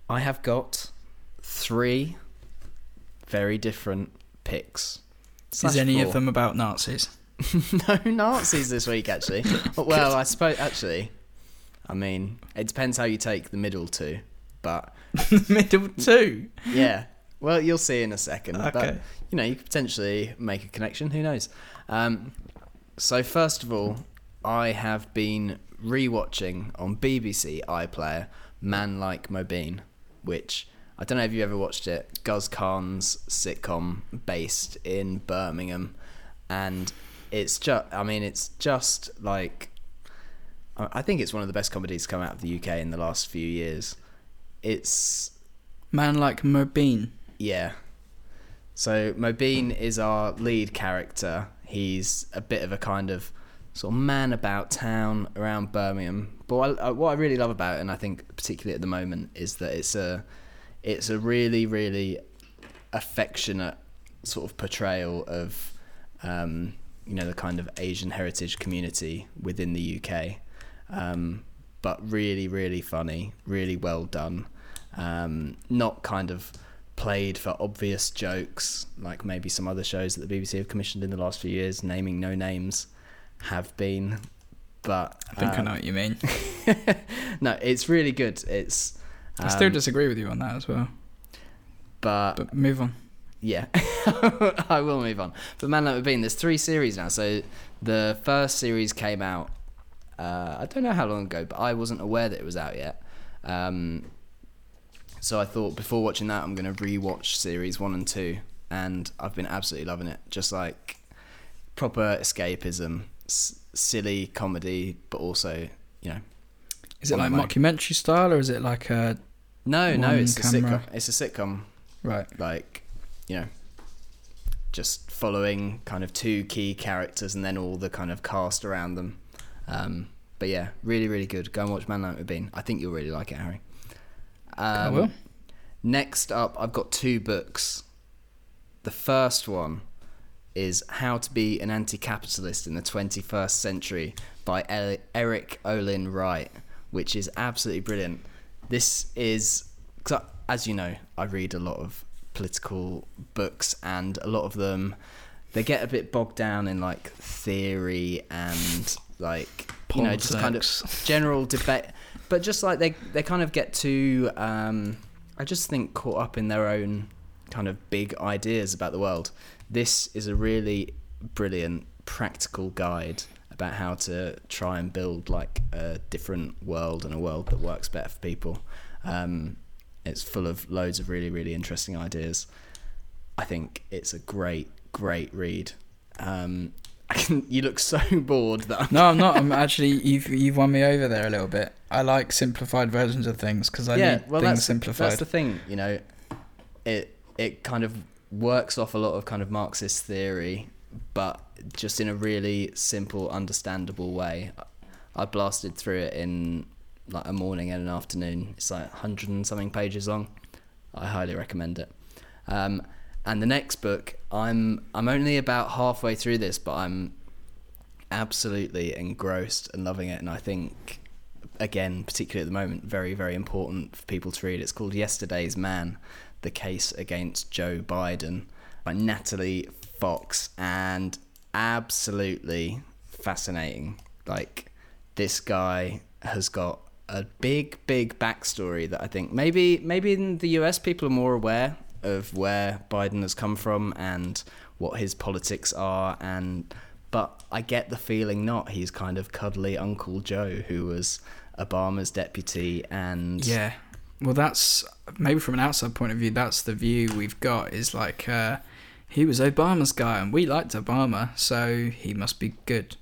I have got three very different picks. Is any of them about Nazis? no Nazis this week, actually. well, I suppose actually, I mean, it depends how you take the middle two, but Middle two. yeah. Well, you'll see in a second. But Okay. you know, you could potentially make a connection. Who knows? Um, so first of all, I have been rewatching on BBC iPlayer Man Like Mobeen, which I don't know if you ever watched it. Guz Khan's sitcom based in Birmingham, and it's just. I mean, it's just like. I think it's one of the best comedies come out of the UK in the last few years. It's Man like Mobeen. yeah. So Mobeen is our lead character. He's a bit of a kind of sort of man about town around Birmingham. But what I, what I really love about it, and I think particularly at the moment, is that it's a it's a really really affectionate sort of portrayal of um, you know the kind of Asian heritage community within the UK. Um, but really, really funny, really well done. Um, not kind of played for obvious jokes like maybe some other shows that the BBC have commissioned in the last few years, naming no names, have been. But I think I um, know what you mean. no, it's really good. It's I still um, disagree with you on that as well. but But move on. yeah, I will move on. But Man Like Bean, there's three series now. So the first series came out. Uh, I don't know how long ago, but I wasn't aware that it was out yet. Um, so I thought before watching that, I'm going to rewatch series one and two, and I've been absolutely loving it. Just like proper escapism, s- silly comedy, but also you know Is it like mockumentary style or is it like a no, no, it's a sitcom. It's a sitcom right? like you know just following kind of two key characters and then all the kind of cast around them um, but yeah really really good go and watch man like bean i think you'll really like it harry um, I will. next up i've got two books the first one is How to Be an Anti-Capitalist in the 21st Century by Eric Olin Wright, which is absolutely brilliant. This is, 'cause I- as you know, I read a lot of political books, and a lot of them they get a bit bogged down in like theory and like you know just kind of general debate. But just like they they kind of get too um i just think caught up in their own kind of big ideas about the world this is a really brilliant practical guide about how to try and build like a different world and a world that works better for people um it's full of loads of really really interesting ideas i think it's a great great read um I can, you look so bored that I'm No, I'm not. I'm actually you've you've won me over there a little bit. I like simplified versions of things because I need things that's, simplified. That's the thing, you know. It it kind of works off a lot of kind of Marxist theory, but just in a really simple, understandable way. I blasted through it in like a morning and an afternoon. It's like hundred and something pages long. I highly recommend it. Um, and the next book, I'm I'm only about halfway through this, but I'm absolutely engrossed and loving it. And I think, again, particularly at the moment, very very important for people to read. It's called Yesterday's Man: The Case Against Joe Biden by Natalie Fox, and absolutely fascinating. Like this guy has got a big big backstory that I think maybe maybe in the US people are more aware of where Biden has come from and what his politics are and but I get the feeling not he's kind of cuddly Uncle Joe who was Obama's deputy and Yeah. Well, that's maybe from an outside point of view. That's the view we've got. Is like uh, he was Obama's guy, and we liked Obama, so he must be good.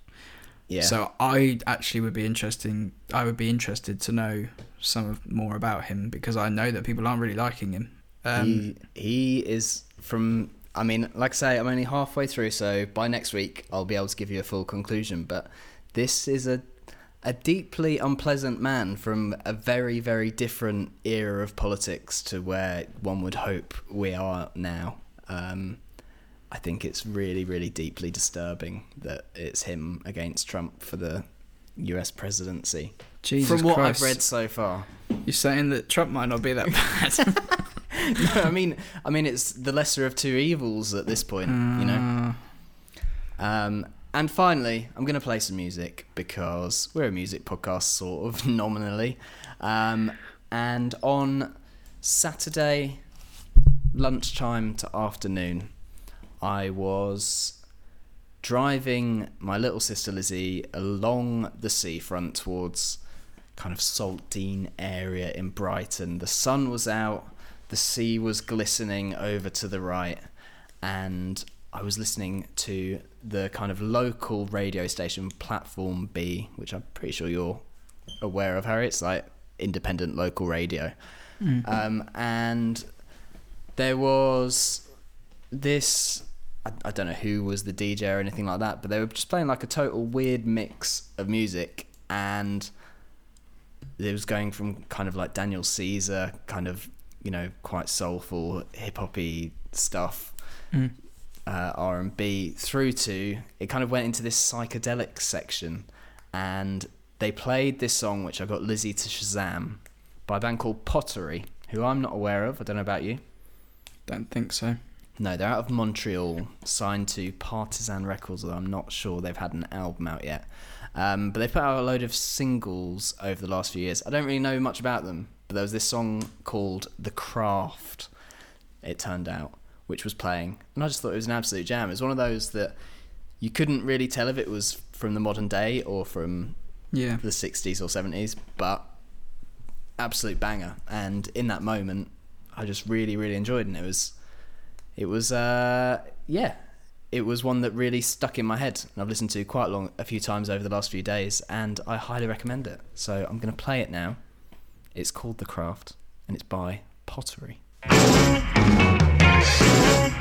yeah So I actually would be interesting. I would be interested to know some of, more about him because I know that people aren't really liking him. Um, he he is from. I mean, like I say, I'm only halfway through, so by next week I'll be able to give you a full conclusion. But this is a a deeply unpleasant man from a very very different era of politics to where one would hope we are now. Um, I think it's really really deeply disturbing that it's him against Trump for the U.S. presidency. Jesus from what Christ. I've read so far. You're saying that Trump might not be that bad. no, I mean, I mean, it's the lesser of two evils at this point, you know. Uh, Um, and finally, I'm going to play some music because we're a music podcast, sort of nominally. Um, and on Saturday, lunchtime to afternoon, I was driving my little sister Lizzie along the seafront towards kind of Saltdean area in Brighton. The sun was out, the sea was glistening over to the right, and I was listening to the kind of local radio station Platform B, which I'm pretty sure you're aware of, Harry. It's like independent local radio. Um, and there was this I, I don't know who was the DJ or anything like that, but they were just playing like a total weird mix of music and it was going from kind of like Daniel Caesar, kind of, you know, quite soulful, hip hoppy stuff, mm. Uh, R and B, through to it kind of went into this psychedelic section, and they played this song which I got Lizzie to Shazam by a band called Pottery, who I'm not aware of. I don't know about you. Don't think so. No, they're out of Montreal, signed to Partisan Records, although I'm not sure they've had an album out yet. Um, but they put out a load of singles over the last few years. I don't really know much about them, but there was this song called The Craft, it turned out, which was playing. And I just thought it was an absolute jam. It was one of those that you couldn't really tell if it was from the modern day or from Yeah. the 60s or 70s, but absolute banger. And in that moment, I just really, really enjoyed it. And it was, it was, uh, yeah, it was one that really stuck in my head. And I've listened to quite long, a few times over the last few days, and I highly recommend it. So I'm going to play it now. It's called The Craft, and it's by Pottery. Música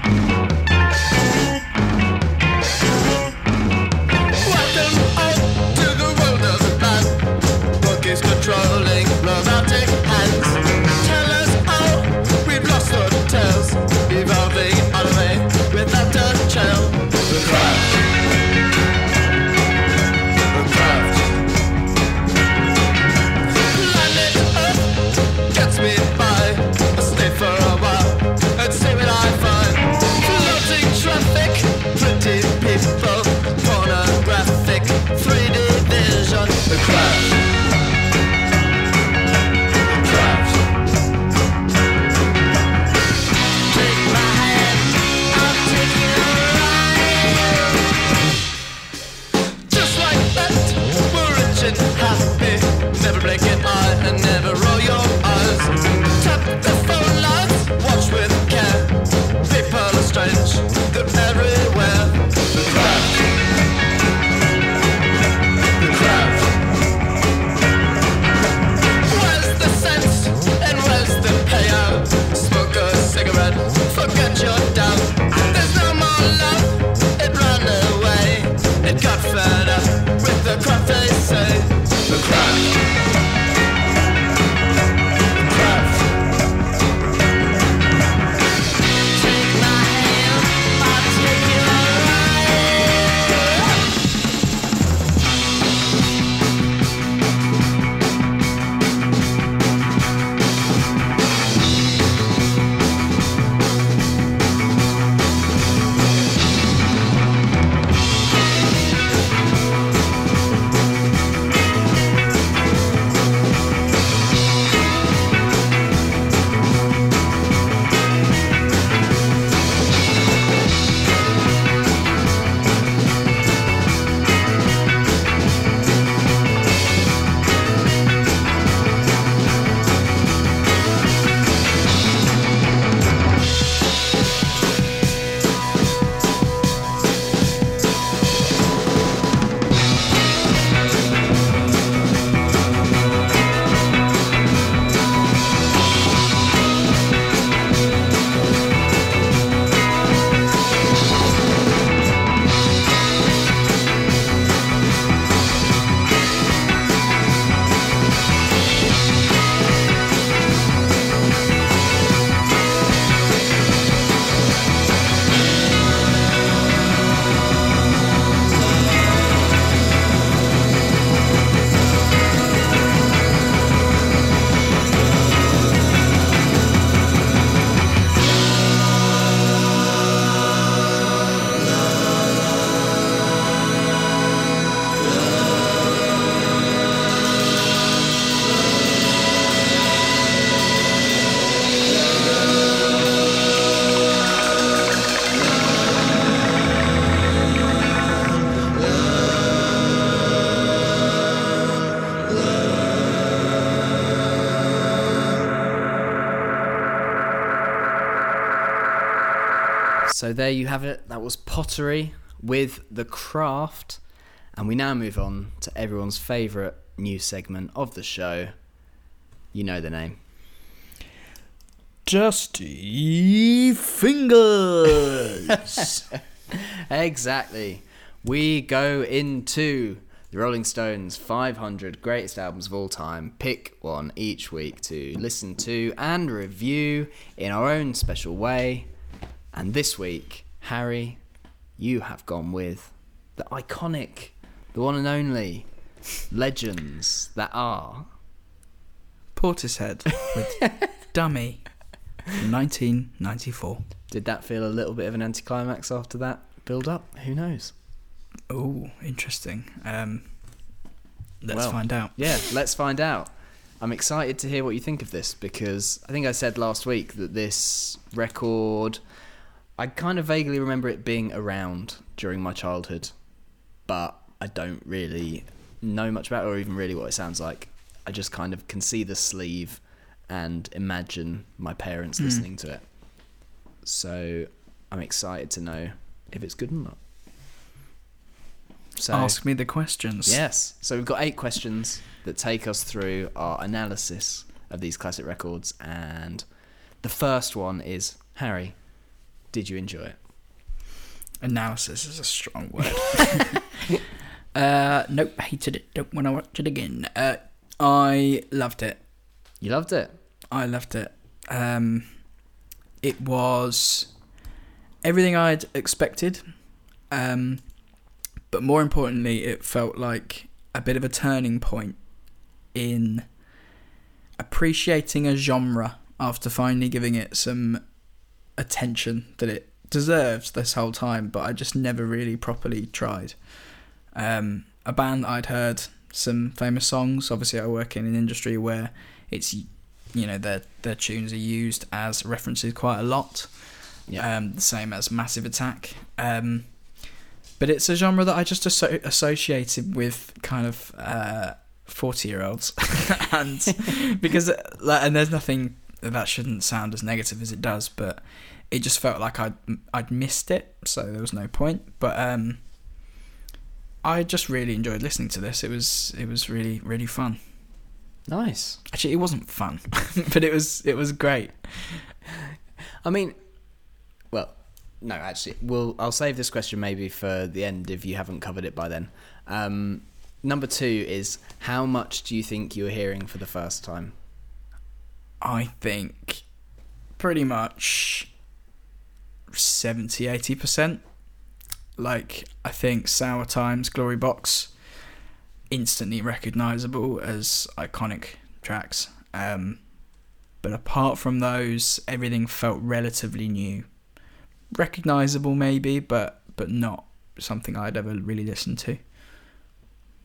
So there you have it. That was pottery with the craft, and we now move on to everyone's favourite new segment of the show. You know the name. Dusty fingers. Exactly. We go into the Rolling Stones 500 greatest albums of all time. Pick one each week to listen to and review in our own special way. And this week, Harry, you have gone with the iconic, the one and only legends that are. Portishead with Dummy, 1994. Did that feel a little bit of an anticlimax after that build up? Who knows? Oh, interesting. Um, let's Well, find out. Yeah, let's find out. I'm excited to hear what you think of this because I think I said last week that this record, I kind of vaguely remember it being around during my childhood, but I don't really know much about it or even really what it sounds like. I just kind of can see the sleeve and imagine my parents Mm. listening to it. So I'm excited to know if it's good or not. So Ask me the questions. Yes. So we've got eight questions that take us through our analysis of these classic records. And the first one is Harry, did you enjoy it? Analysis is a strong word. uh, nope, hated it. Don't want to watch it again. Uh, I loved it. You loved it? I loved it. Um, it was everything I'd expected, um, but more importantly, it felt like a bit of a turning point in appreciating a genre after finally giving it some attention that it deserved this whole time, but I just never really properly tried. Um, a band I'd heard some famous songs. Obviously, I work in an industry where it's you know their their tunes are used as references quite a lot. Yeah. Um, the same as Massive Attack. Um, but it's a genre that I just asso- associated with kind of forty year olds, and because uh, like, and there's nothing that shouldn't sound as negative as it does, but it just felt like I'd I'd missed it, so there was no point. But um, I just really enjoyed listening to this. It was it was really really fun. Nice. Actually, it wasn't fun, but it was it was great. I mean, well, no, actually, we'll, I'll save this question maybe for the end if you haven't covered it by then. Um, number two is how much do you think you were hearing for the first time? I think pretty much 70 80%. Like, I think Sour Times, Glory Box, instantly recognizable as iconic tracks. Um, but apart from those, everything felt relatively new. Recognizable, maybe, but but not something I'd ever really listened to.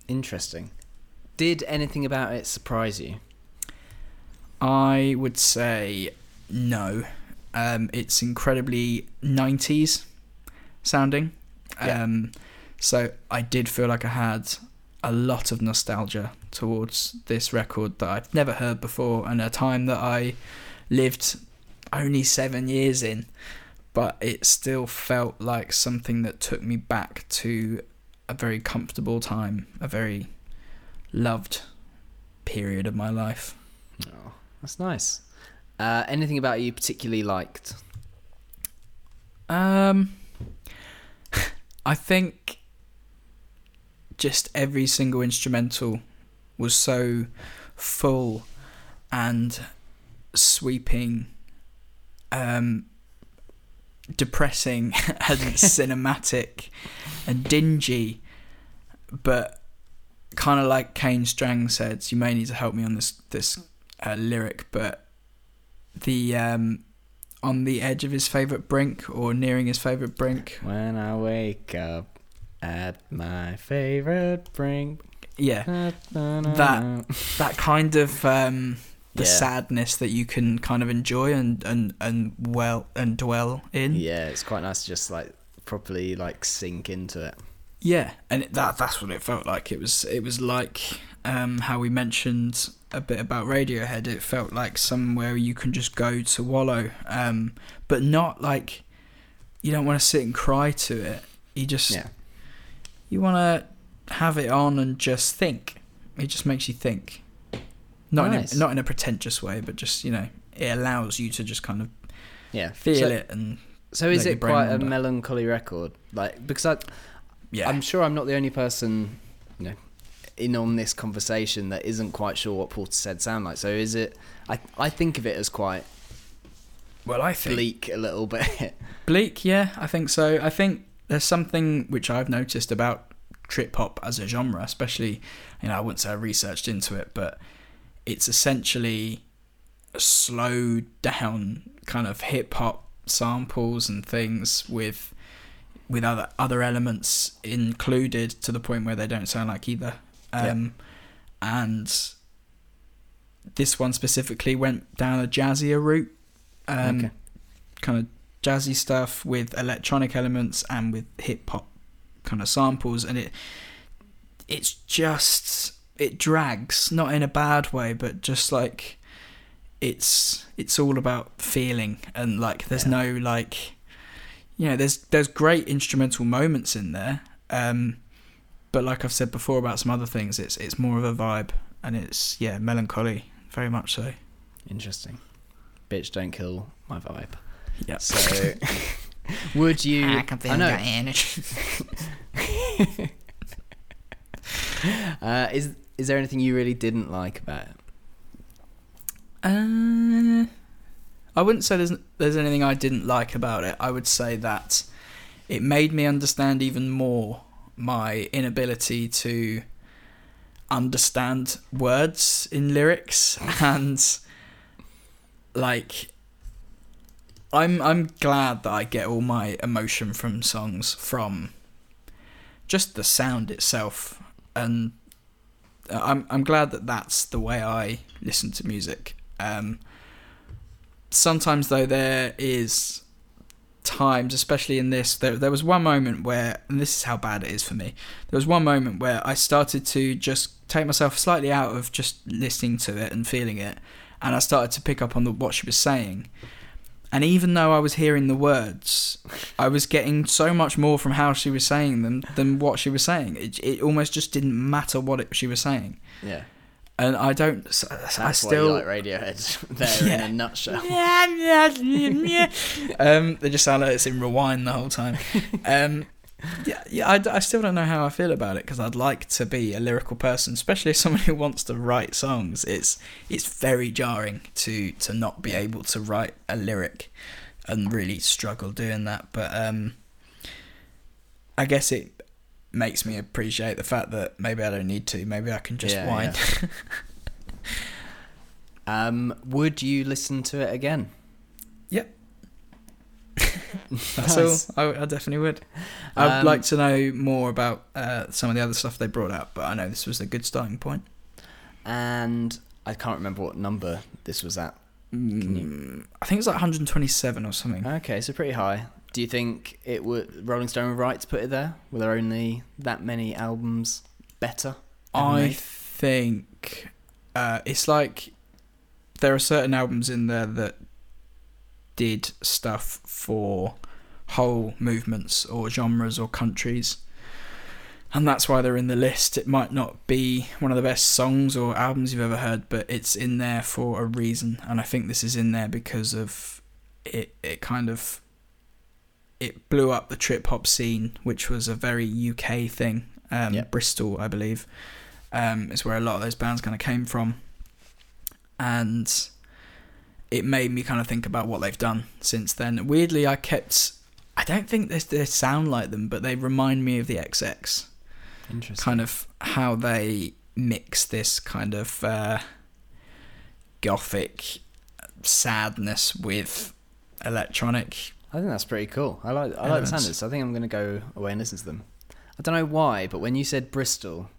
Interesting. Did anything about it surprise you? I would say no. Um, it's incredibly 90s sounding. Yeah. Um, so I did feel like I had a lot of nostalgia towards this record that I've never heard before and a time that I lived only seven years in. But it still felt like something that took me back to a very comfortable time, a very loved period of my life. Oh, that's nice. Uh, anything about you particularly liked? Um, I think just every single instrumental was so full and sweeping, um, depressing and cinematic and dingy, but kind of like Kane Strang said, you may need to help me on this this uh, lyric, but the um, on the edge of his favorite brink or nearing his favorite brink. When I wake up at my favorite brink. Yeah, That. that kind of um, the Yeah. sadness that you can kind of enjoy and and and well and dwell in. Yeah, it's quite nice to just like properly like sink into it. Yeah, and it, that that's what it felt like. It was it was like um, how we mentioned a bit about Radiohead. It felt like somewhere you can just go to wallow, um, but not like you don't want to sit and cry to it. You just Yeah. you want to have it on and just think. It just makes you think. Not Nice. in a, not in a pretentious way, but just you know, it allows you to just kind of Yeah. feel so, it and So is it quite a melancholy record? Like because I, yeah. I'm sure I'm not the only person, you know, in on this conversation that isn't quite sure what Portishead sound like. So is it? I I think of it as quite well, I think bleak a little bit. Bleak, yeah, I think so. I think there's something which I've noticed about trip hop as a genre, especially, you know, I wouldn't say I researched into it, but it's essentially a slowed down kind of hip hop samples and things with with other other elements included to the point where they don't sound like either. Um, And this one specifically went down a jazzier route. Um, Okay. kind of jazzy stuff with electronic elements and with hip hop kind of samples and it it's just it drags not in a bad way but just like it's it's all about feeling and like there's Yeah. no like you know there's there's great instrumental moments in there um but like I've said before about some other things it's it's more of a vibe and it's yeah melancholy very much so Interesting. Bitch, don't kill my vibe. yeah So, would you? I can feel know. energy Uh, is is there anything you really didn't like about it? Uh, I wouldn't say there's there's anything I didn't like about it. I would say that it made me understand even more my inability to understand words in lyrics and like I'm I'm glad that I get all my emotion from songs from just the sound itself and uh, I'm I'm glad that that's the way I listen to music. Um, sometimes though there is times, especially in this, there there was one moment where, and this is how bad it is for me. There was one moment where I started to just take myself slightly out of just listening to it and feeling it, and I started to pick up on the, what she was saying. And even though I was hearing the words, I was getting so much more from how she was saying them than what she was saying. It, it almost just didn't matter what it, she was saying. Yeah, And I don't. that's I still. like Radiohead. There Yeah. in a nutshell. um, they just sound like it's in rewind the whole time. Um, yeah, yeah. I, I still don't know how I feel about it because I'd like to be a lyrical person, especially as someone who wants to write songs. It's it's very jarring to to not be able to write a lyric and really struggle doing that. But um, I guess it makes me appreciate the fact that maybe I don't need to. Maybe I can just Yeah, whine. Um, would you listen to it again? Yep. That's Nice. all. I, I definitely would. I'd Um, like to know more about uh, some of the other stuff they brought up, but I know this was a good starting point. And I can't remember what number this was at. Mm, I think it's like 127 or something. Okay, so pretty high. Do you think it would Rolling Stone were right to put it there? Were there only that many albums better? I made? think uh, it's like there are certain albums in there that did stuff for whole movements or genres or countries. And that's why they're in the list. It might not be one of the best songs or albums you've ever heard, but it's in there for a reason. And I think this is in there because of it. It kind of it blew up the trip hop scene, which was a very UK thing. Um, Yep. Bristol, I believe, um, is where a lot of those bands kind of came from, and it made me kind of think about what they've done since then. Weirdly, I kept. I don't think they, they sound like them, but they remind me of the XX. Interesting. Kind of how they mix this kind of uh, gothic sadness with electronic. I think that's pretty cool. I like I like the this. I think I'm going to go away and listen to them. I don't know why, but when you said Bristol,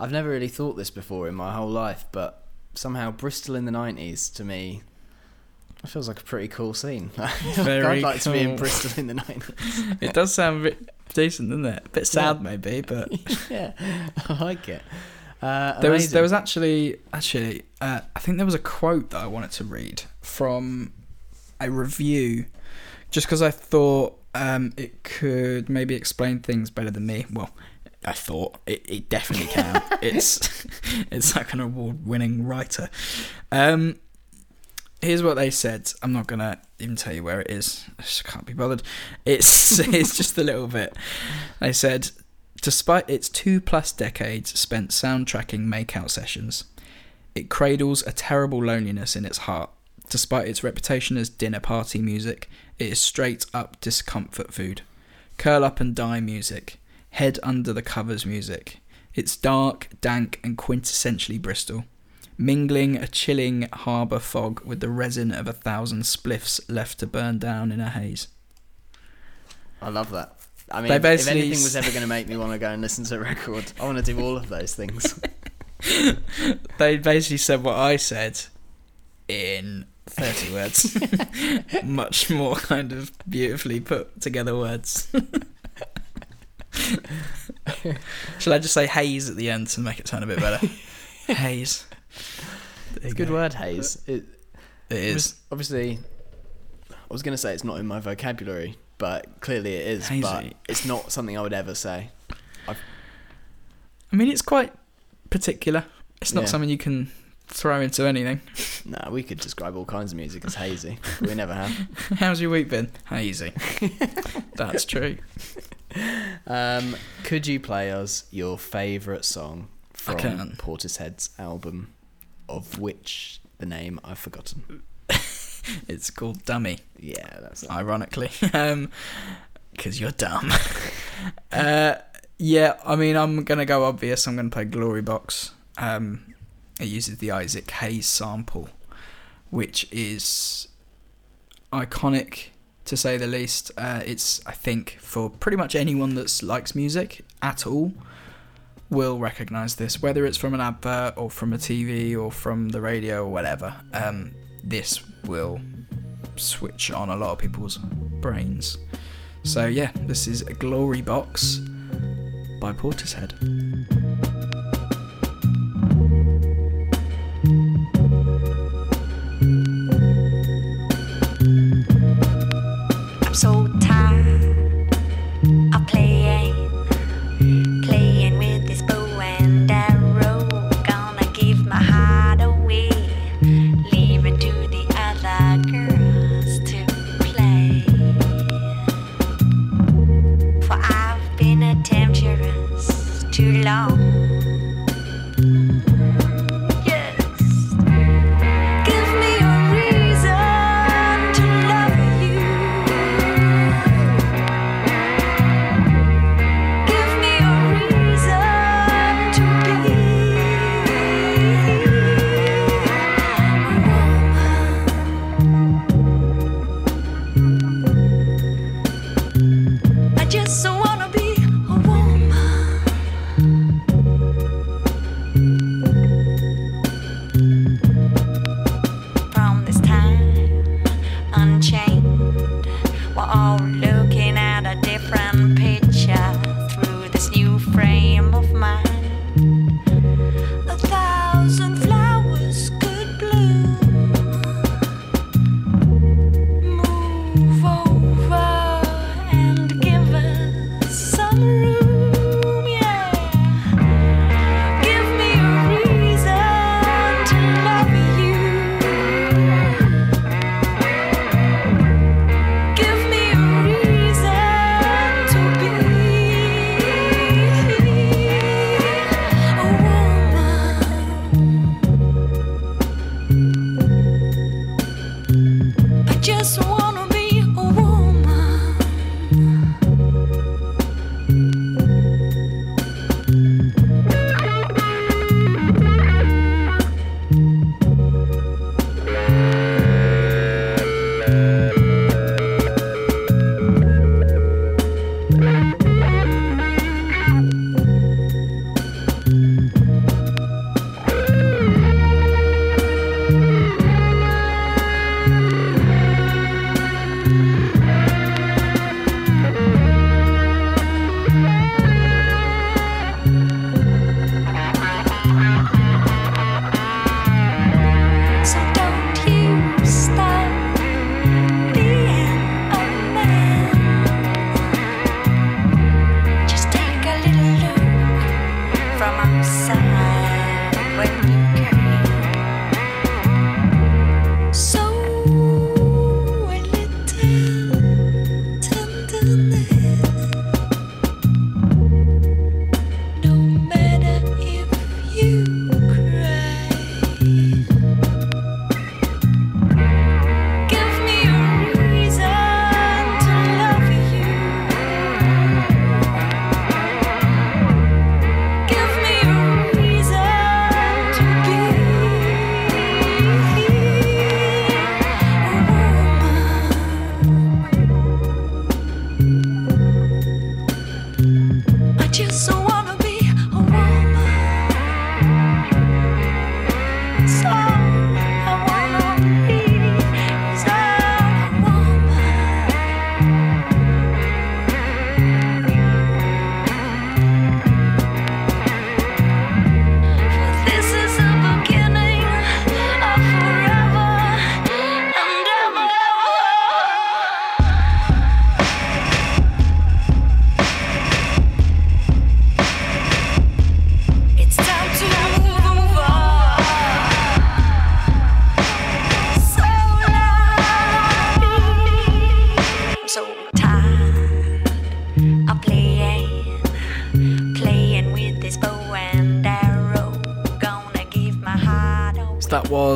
I've never really thought this before in my whole life, but somehow Bristol in the 90s to me it feels like a pretty cool scene. Very I'd like to be in. Bristol in the 90s. It does sound a bit decent, doesn't it? A bit sad, maybe, but yeah, I like it. Uh, there was there was actually actually uh, I think there was a quote that I wanted to read from a review just because I thought um, it could maybe explain things better than me. Well, I thought it, it definitely can. it's it's like an award-winning writer. Um, here's what they said. I'm not gonna even tell you where it is. I just can't be bothered. It's it's just a little bit. They said, despite its two plus decades spent soundtracking makeout sessions, it cradles a terrible loneliness in its heart. Despite its reputation as dinner party music, it is straight up discomfort food. Curl up and die music. Head under the covers music. It's dark, dank, and quintessentially Bristol. Mingling a chilling harbour fog with the resin of a thousand spliffs left to burn down in a haze. I love that. I mean, if anything was ever going to make me want to go and listen to a record, I want to do all of those things. They basically said what I said in 30 words. Much more kind of beautifully put together words. Shall I just say haze at the end to make it sound a bit better? haze. There It's a good go. word, haze. It, It is. obviously, I was going to say it's not in my vocabulary, but clearly it is. But it's not something I would ever say. I mean, it's quite particular. It's not Yeah. something you can throw into anything. Nah, we could describe all kinds of music as hazy, we never have. How's your week been? Hazy. That's true. Um, could you play us your favourite song from. Portishead's album, of which the name I've forgotten? It's called Dummy. Yeah, that's it. ironically, um, because you're dumb. uh, yeah, I mean, I'm gonna go obvious. I'm gonna play Glory Box. Um, it uses the Isaac Hayes sample, which is iconic to say the least. Uh, it's, I think, for pretty much anyone that likes music at all, will recognise this, whether it's from an advert or from a TV or from the radio or whatever. Um, this will switch on a lot of people's brains. So yeah, this is a Glory Box by Portishead.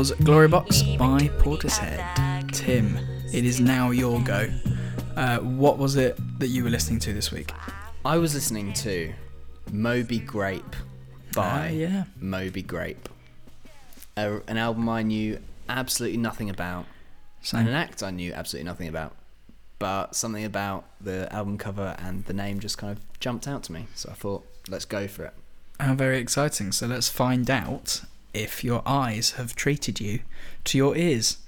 Was Glory Box by Portishead. Tim, it is now your go. Uh, what was it that you were listening to this week? I was listening to Moby Grape by Ah, yeah. Moby Grape, a, an album I knew absolutely nothing about, and an act I knew absolutely nothing about, but something about the album cover and the name just kind of jumped out to me. So I thought, let's go for it. How very exciting. So let's find out if your eyes have treated you to your ears.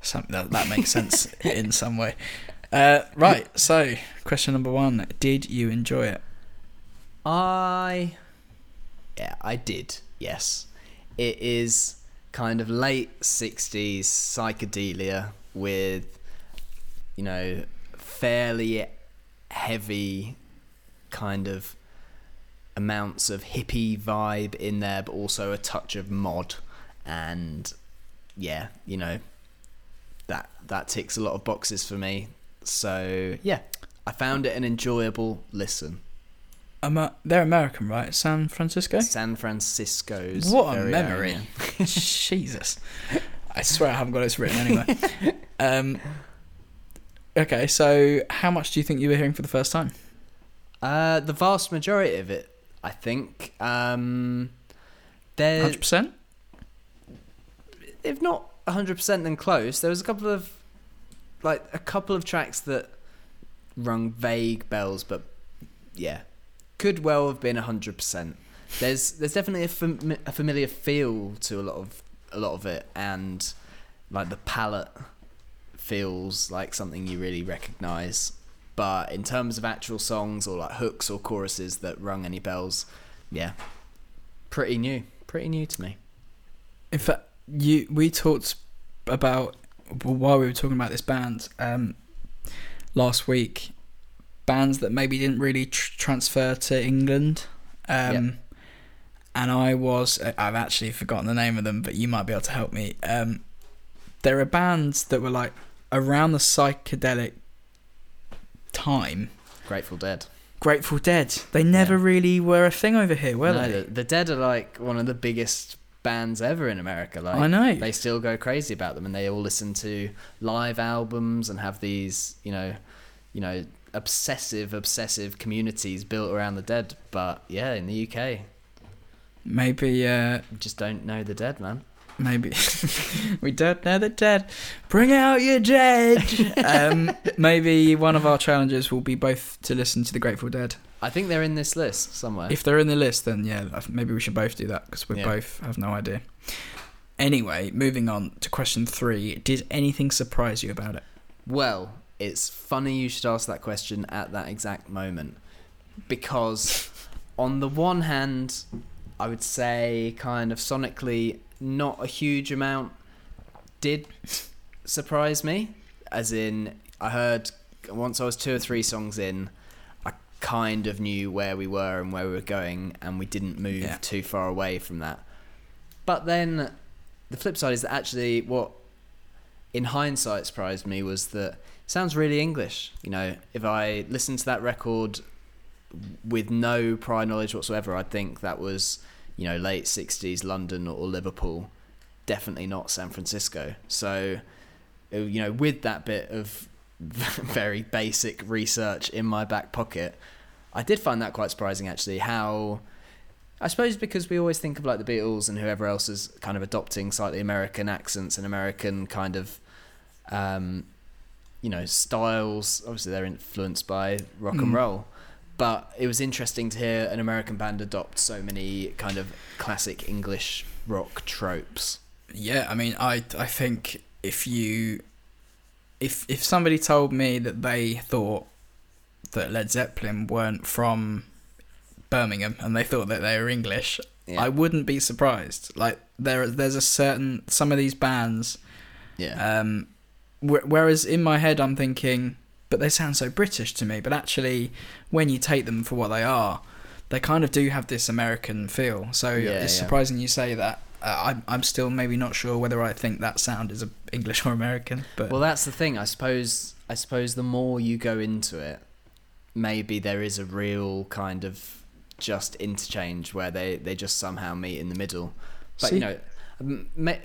Some, that, that makes sense in some way. Uh, right, so question number one Did you enjoy it? I yeah, I did. Yes. It is kind of late 60s psychedelia with you know fairly heavy kind of amounts of hippie vibe in there but also a touch of mod and yeah, you know that that ticks a lot of boxes for me. So, yeah, I found it an enjoyable listen. Amer- they're American, right? San Francisco? San Francisco's. What a memory. Jesus. I swear I haven't got this written anywhere. um, okay, so how much do you think you were hearing for the first time? Uh, the vast majority of it, I think. Um, there, 100%? if not hundred percent, then close. There was a couple of, like, a couple of tracks that rung vague bells, but yeah, could well have been hundred percent. There's there's definitely a, fam- a familiar feel to a lot of a lot of it, and like the palette feels like something you really recognize. But in terms of actual songs or like hooks or choruses that rung any bells, yeah, pretty new, pretty new to me. In fact, you we talked about while we were talking about this band um, last week, bands that maybe didn't really tr- transfer to England. Um, Yep. And I was I've actually forgotten the name of them, but you might be able to help me. Um, there are bands that were like around the psychedelic time. Grateful Dead. Grateful Dead. They never Yeah. really were a thing over here, were no, they? the, the Dead are like one of the biggest bands ever in America. Like I know. they still go crazy about them, and they all listen to live albums and have these, you know, you know, obsessive, obsessive communities built around the Dead. But yeah, in the UK, Maybe uh, just don't know the Dead, man. Maybe we don't know the dead. Bring out your dead. um, maybe one of our challenges will be both to listen to the Grateful Dead. I think they're in this list somewhere. If they're in the list, then yeah, maybe we should both do that because we Yeah. both have no idea. Anyway, moving on to question three. Did anything surprise you about it? Well, it's funny you should ask that question at that exact moment. Because, on the one hand, I would say, kind of sonically, not a huge amount did surprise me. As in, I heard once I was two or three songs in, I kind of knew where we were and where we were going, and we didn't move Yeah. too far away from that. But then, the flip side is that actually, what in hindsight surprised me was that it sounds really English. You know, if I listened to that record with no prior knowledge whatsoever, I'd think that was, you know, late 60s London or Liverpool, definitely not San Francisco. So, uh, you know, with that bit of very basic research in my back pocket, I did find that quite surprising actually how I suppose because we always think of like the Beatles and whoever else is kind of adopting slightly American accents and American kind of, um, you know, styles. Obviously, they're influenced by rock and Mm. roll. But it was interesting to hear an American band adopt so many kind of classic English rock tropes. Yeah, I mean, I I think if you if if somebody told me that they thought that Led Zeppelin weren't from Birmingham and they thought that they were English, Yeah. I wouldn't be surprised. Like there there's a certain some of these bands Yeah. um wh- whereas in my head I'm thinking but they sound so British to me, but actually when you take them for what they are, they kind of do have this American feel. So Yeah, it's yeah. surprising you say that. Uh, I'm I'm still maybe not sure whether I think that sound is a English or American, but Well, that's the thing. I suppose. I suppose the more you go into it, maybe there is a real kind of just interchange where they they just somehow meet in the middle. But See- you know, Like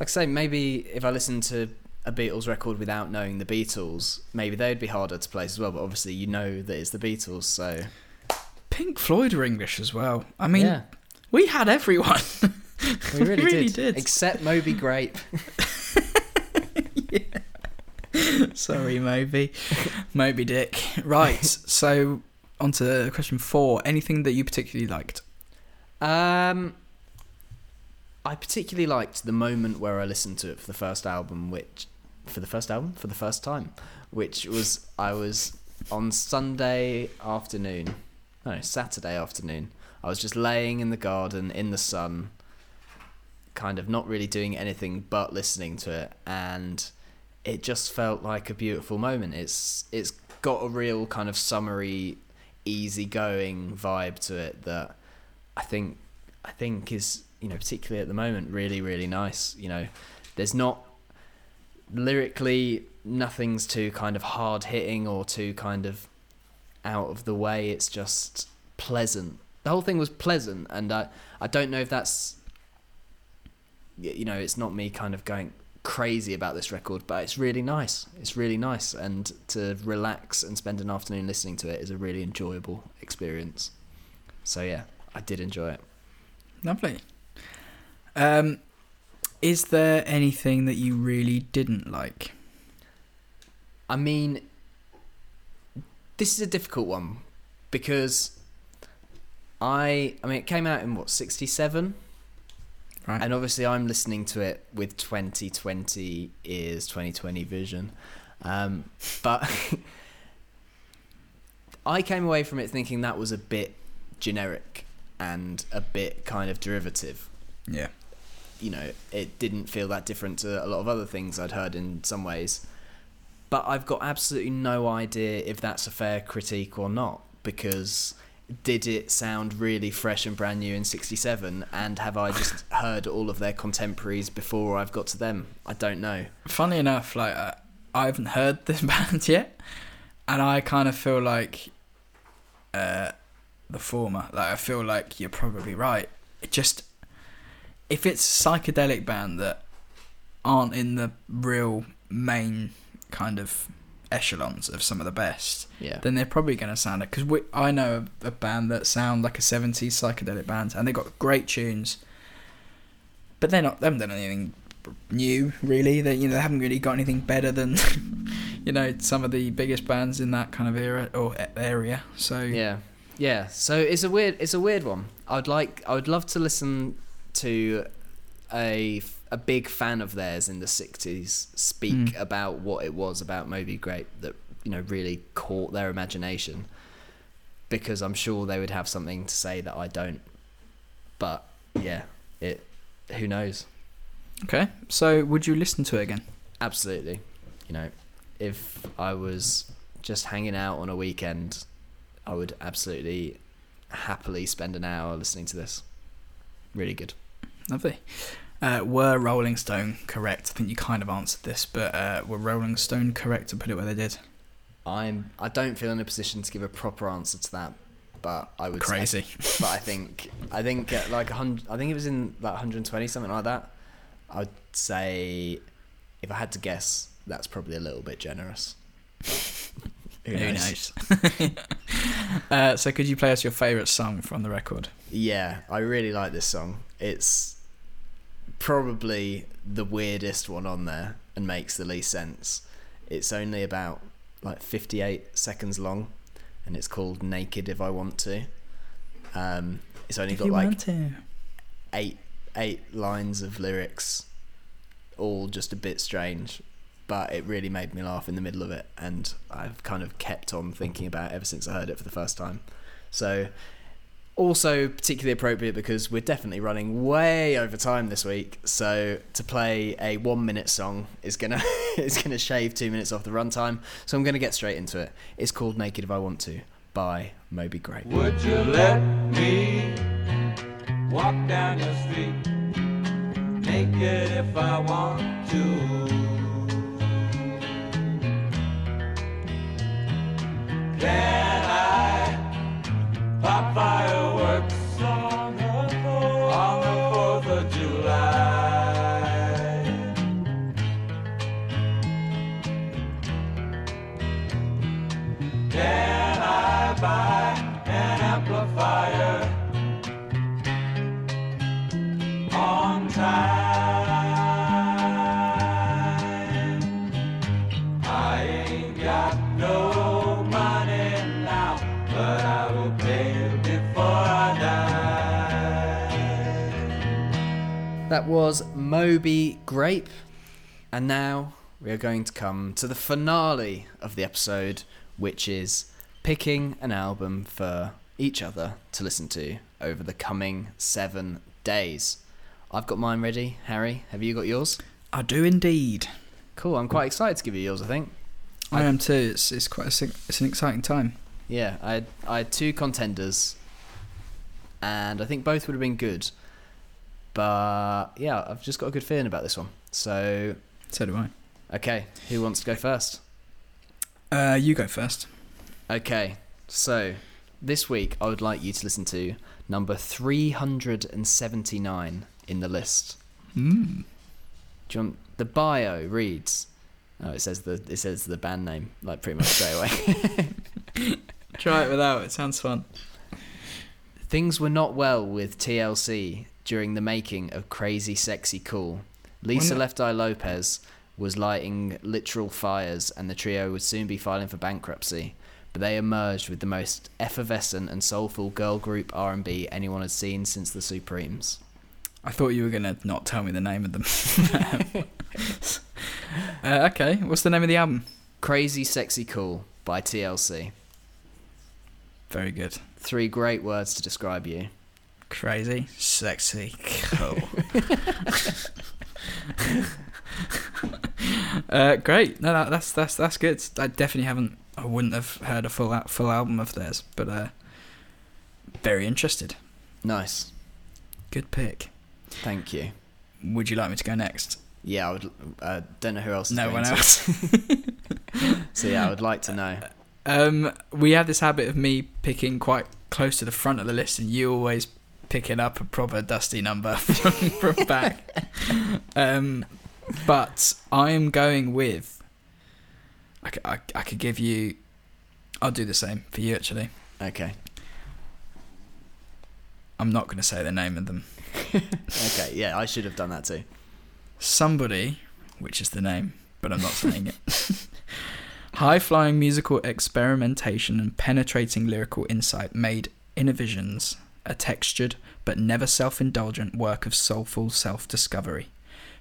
I say, maybe if I listen to a Beatles record without knowing the Beatles, maybe they'd be harder to place as well. But obviously, you know that it's the Beatles, so Pink Floyd are English as well. I mean, yeah, we had everyone. we really, really did. did. Except Moby Grape. Sorry, Moby. Moby Dick. Right, so on to question four. Anything that you particularly liked? Um, I particularly liked the moment where I listened to it for the first album, which for the first album for the first time, which was I was on Sunday afternoon, no Saturday afternoon. I was just laying in the garden in the sun, kind of not really doing anything but listening to it, and it just felt like a beautiful moment. It's it's got a real kind of summery, easygoing vibe to it that I think I think is you know particularly at the moment really really nice. You know, there's not lyrically nothing's too kind of hard hitting or too kind of out of the way. It's just pleasant. The whole thing was pleasant, and I I don't know if that's you know it's not me kind of going crazy about this record, but it's really nice. It's really nice, and to relax and spend an afternoon listening to it is a really enjoyable experience. So yeah, I did enjoy it. Lovely. Um, is there anything that you really didn't like? I mean, this is a difficult one because I, I mean, it came out in what sixty seven, Right. and obviously I'm listening to it with twenty twenty ears, twenty twenty vision, um, but I came away from it thinking that was a bit generic and a bit kind of derivative. yeah. You know, it didn't feel that different to a lot of other things I'd heard in some ways. But I've got absolutely no idea if that's a fair critique or not because did it sound really fresh and brand new in 67 and have I just heard all of their contemporaries before I've got to them? I don't know. Funny enough, like uh, I haven't heard this band yet, and I kind of feel like uh, the former. Like I feel like you're probably right. It just if it's a psychedelic band that aren't in the real main kind of echelons of some of the best, Yeah. then they're probably going to sound it. Because I know a, a band that sound like a 70s psychedelic band, and they've got great tunes, but they're not. They haven't done anything new, really. They you know they haven't really got anything better than you know some of the biggest bands in that kind of era or area. So Yeah, yeah. So it's a weird, it's a weird one. I'd like, I would love to listen to a a big fan of theirs in the '60s speak Mm. about what it was about Moby Grape that you know really caught their imagination, because I'm sure they would have something to say that I don't. But yeah, it. Who knows? okay. So would you listen to it again? Absolutely. You know, if I was just hanging out on a weekend, I would absolutely happily spend an hour listening to this. Really good. Lovely. Uh, were Rolling Stone correct? I think you kind of answered this, but uh, were Rolling Stone correct to put it where they did? I'm. I don't feel in a position to give a proper answer to that, but I would Crazy. Say, but I think I think at like hundred. I think it was in like 120 something like that. I'd say, if I had to guess, that's probably a little bit generous. Who knows? uh, so could you play us your favourite song from the record? Yeah, I really like this song. It's probably the weirdest one on there and makes the least sense. It's only about like 58 seconds long and it's called Naked If I Want To. Um, it's only If got like eight eight lines of lyrics, all just a bit strange, but it really made me laugh in the middle of it, and I've kind of kept on thinking about it ever since I heard it for the first time. So, also particularly appropriate because we're definitely running way over time this week. So to play a one minute song is gonna is gonna shave two minutes off the runtime. So I'm gonna get straight into it. It's called Naked If I Want To by Moby Grape. Would you let me walk down your street naked if I want to? Can pop fireworks on the 4th of July. Can I buy an amplifier on time? That was Moby Grape. And now we are going to come to the finale of the episode, which is picking an album for each other to listen to over the coming seven days. I've got mine ready. Harry, have you got yours? I do indeed. Cool. I'm quite excited to give you yours, I think. I am too. It's it's quite a, it's an exciting time. Yeah, I had, I had two contenders, and I think both would have been good. But yeah, I've just got a good feeling about this one. So, So do I. okay, who wants to go first? Uh, you go first. Okay, so this week I would like you to listen to number 379 in the list. Mm. Do you want, the bio reads. Oh, it says the it says the band name like pretty much straight away. Try it without. It sounds fun. Things were not well with TLC during the making of Crazy Sexy Cool. Lisa Left Eye Lopez was lighting literal fires, and the trio would soon be filing for bankruptcy. But they emerged with the most effervescent and soulful girl group R&B anyone had seen since the Supremes. I thought you were gonna not tell me the name of them. uh, okay, what's the name of the album? Crazy Sexy Cool by TLC. Very good. Three great words to describe you. Crazy, sexy, cool. uh, great. No, that, that's that's that's good. I definitely haven't. I wouldn't have heard a full al- full album of theirs, but uh, very interested. Nice. Good pick. Thank you. Would you like me to go next? Yeah, I would. Uh, don't know who else. is No one else. So yeah, I would like to know. Um, we have this habit of me picking quite close to the front of the list, and you always picking up a proper dusty number from, from back. Um, but I am going with. I I could give you. I'll do the same for you actually. Okay. I'm not going to say the name of them. Okay. Yeah, I should have done that too. Somebody, which is the name, but I'm not saying it. High flying musical experimentation and penetrating lyrical insight made Innervisions a textured but never self indulgent work of soulful self discovery.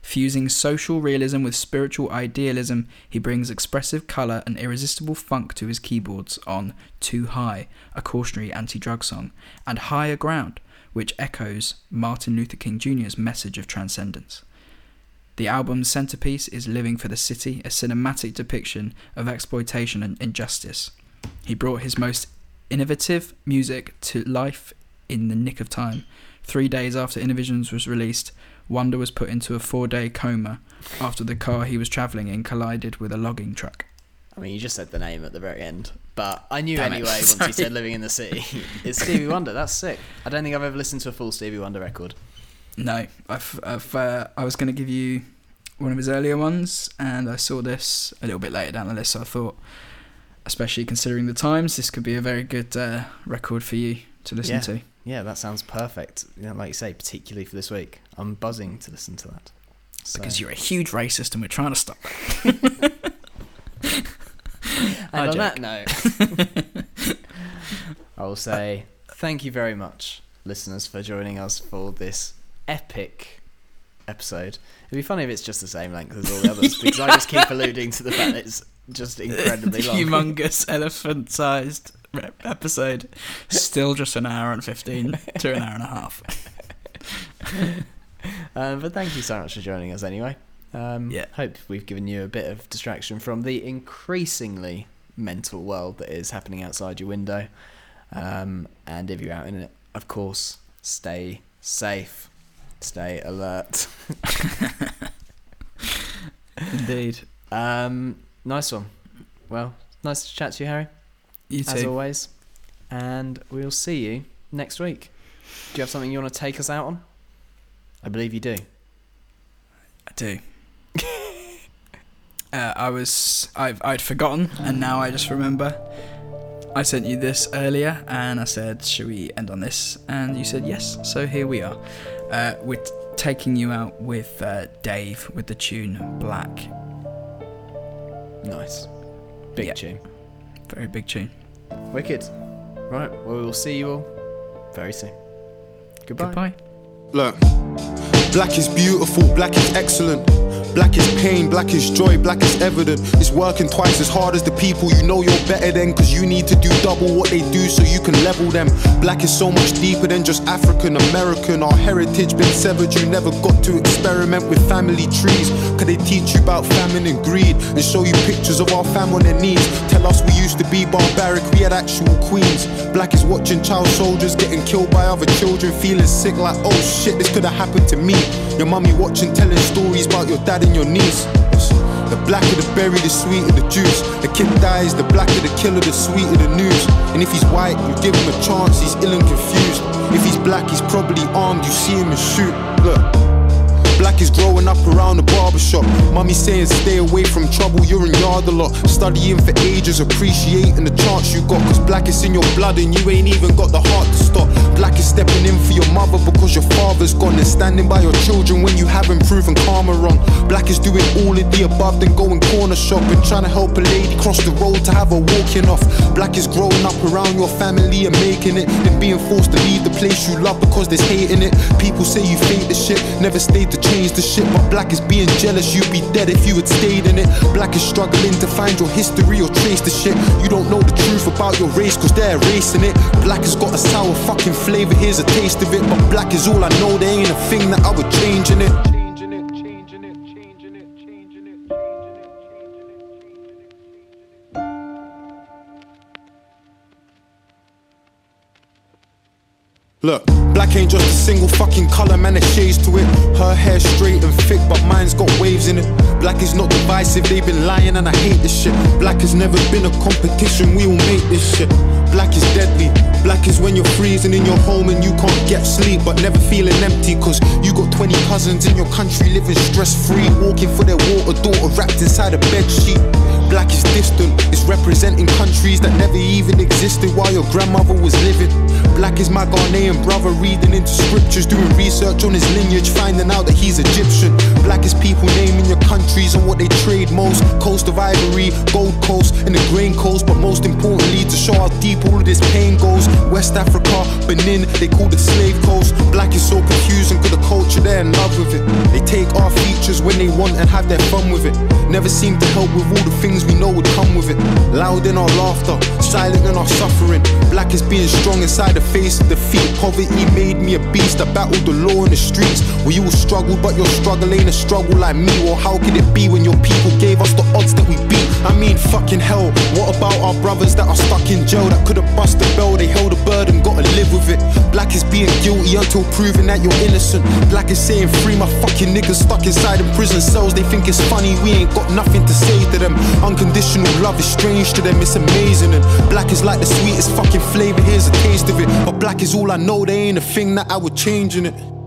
Fusing social realism with spiritual idealism, he brings expressive colour and irresistible funk to his keyboards on Too High, a cautionary anti drug song, and Higher Ground, which echoes Martin Luther King Jr.'s message of transcendence. The album's centerpiece is Living for the City, a cinematic depiction of exploitation and injustice. He brought his most innovative music to life in the nick of time. Three days after Innervisions was released, Wonder was put into a four day coma after the car he was travelling in collided with a logging truck. I mean, you just said the name at the very end, but I knew Damn anyway once you said "Living in the City." it's Stevie Wonder. That's sick. I don't think I've ever listened to a full Stevie Wonder record. No, I've, I've, uh, I was going to give you one of his earlier ones, and I saw this a little bit later down the list, so I thought, especially considering the times, this could be a very good uh, record for you to listen Yeah. to. Yeah, that sounds perfect. You know, like you say, particularly for this week, I'm buzzing to listen to that. So- Because you're a huge racist and we're trying to stop that. I And on joke. that note, I will say thank you very much, listeners, for joining us for this epic episode. It'd be funny if it's just the same length as all the others, because I just keep alluding to the fact that it's just incredibly long. Humongous elephant sized episode. Still just an hour and 15 to an hour and a half. Um, but thank you so much for joining us anyway. Um, Yeah. Hope we've given you a bit of distraction from the increasingly mental world that is happening outside your window. Um, and if you're out in it, of course, stay safe, stay alert. Indeed. Um, nice one. Well, nice to chat to you, Harry, You as always. And we'll see you next week. Do you have something you want to take us out on? I believe you do. I do. uh, I was I've I'd forgotten and now I just remember. I sent you this earlier, and I said, "Should we end on this?" And you said yes. So here we are. Uh, we're taking you out with uh, Dave with the tune Black. Nice. Big Yeah. tune. Very big tune. Wicked. Right, well, we'll see you all very soon. Goodbye. Goodbye. Look, black is beautiful, black is excellent. Black is pain, black is joy, black is evident. It's working twice as hard as the people you know you're better than. Cause you need to do double what they do so you can level them. Black is so much deeper than just African American. Our heritage been severed, you never got to experiment with family trees. Cause they teach you about famine and greed and show you pictures of our fam on their knees. Tell us we used to be barbaric, we had actual queens. Black is watching child soldiers getting killed by other children, feeling sick like, oh shit, this could have happened to me. Your mummy watching, telling stories about your dad and your niece. The blacker the berry, the sweeter the juice. The kid dies, the blacker the killer, the sweeter the news. And if he's white, you give him a chance, he's ill and confused. If he's black, he's probably armed, you see him and shoot. Look. Black is growing up around the barbershop. Mummy saying stay away from trouble, you're in yard a lot. Studying for ages, appreciating the chance you got. Cause black is in your blood and you ain't even got the heart to stop. Black is stepping in for your mother because your father's gone and standing by your children when you haven't proven karma wrong. Black is doing all of the above, then going corner shopping, trying to help a lady cross the road to have her walking off. Black is growing up around your family and making it, then being forced to leave the place you love because there's hate in it. People say you fake the shit, never stayed to change the shit, but black is being jealous. You'd be dead if you had stayed in it. Black is struggling to find your history or trace the shit. You don't know the truth about your race cause they're erasing it. Black has got a sour fucking flavor, here's a taste of it. But black is all I know, there ain't a thing that I would change in it, Look, black ain't just a single fucking color, man, there's shades to it. Her hair straight and thick, but mine's got waves in it. Black is not divisive, they've been lying and I hate this shit. Black has never been a competition, we all make this shit. Black is deadly. Black is when you're freezing in your home and you can't get sleep, but never feeling empty. Cause you got 20 cousins in your country living stress free, walking for their water daughter wrapped inside a bed sheet. Black is distant, it's representing countries that never even existed while your grandmother was living. Black is my Ghanaian brother reading into scriptures, doing research on his lineage, finding out that he's Egyptian. Black is people naming your countries and what they trade most. Coast of Ivory, Gold Coast, and the Grain Coast, but most importantly, to show how deep all of this pain goes. West Africa, Benin, they call it slave coast. Black is so confusing, cause the culture they're in love with it. They take our features when they want and have their fun with it. Never seem to help with all the things we know would come with it. Loud in our laughter, silent in our suffering. Black is being strong inside the face of defeat. Poverty made me a beast. I battled the law in the streets. We all struggled, but your struggle ain't a struggle like me. Or how could it be when your people gave us the odds that we beat? I mean, fucking hell. What about our brothers that are stuck in jail that could have bust the bell? They held a burden, gotta live with it. Black is being guilty until proven that you're innocent. Black is saying free my fucking niggas stuck inside in prison cells. They think it's funny, we ain't got nothing to say to them. Unconditional love is strange to them, it's amazing. And black is like the sweetest fucking flavor, here's a taste of it. But black is all I know, they ain't a thing that I would change in it.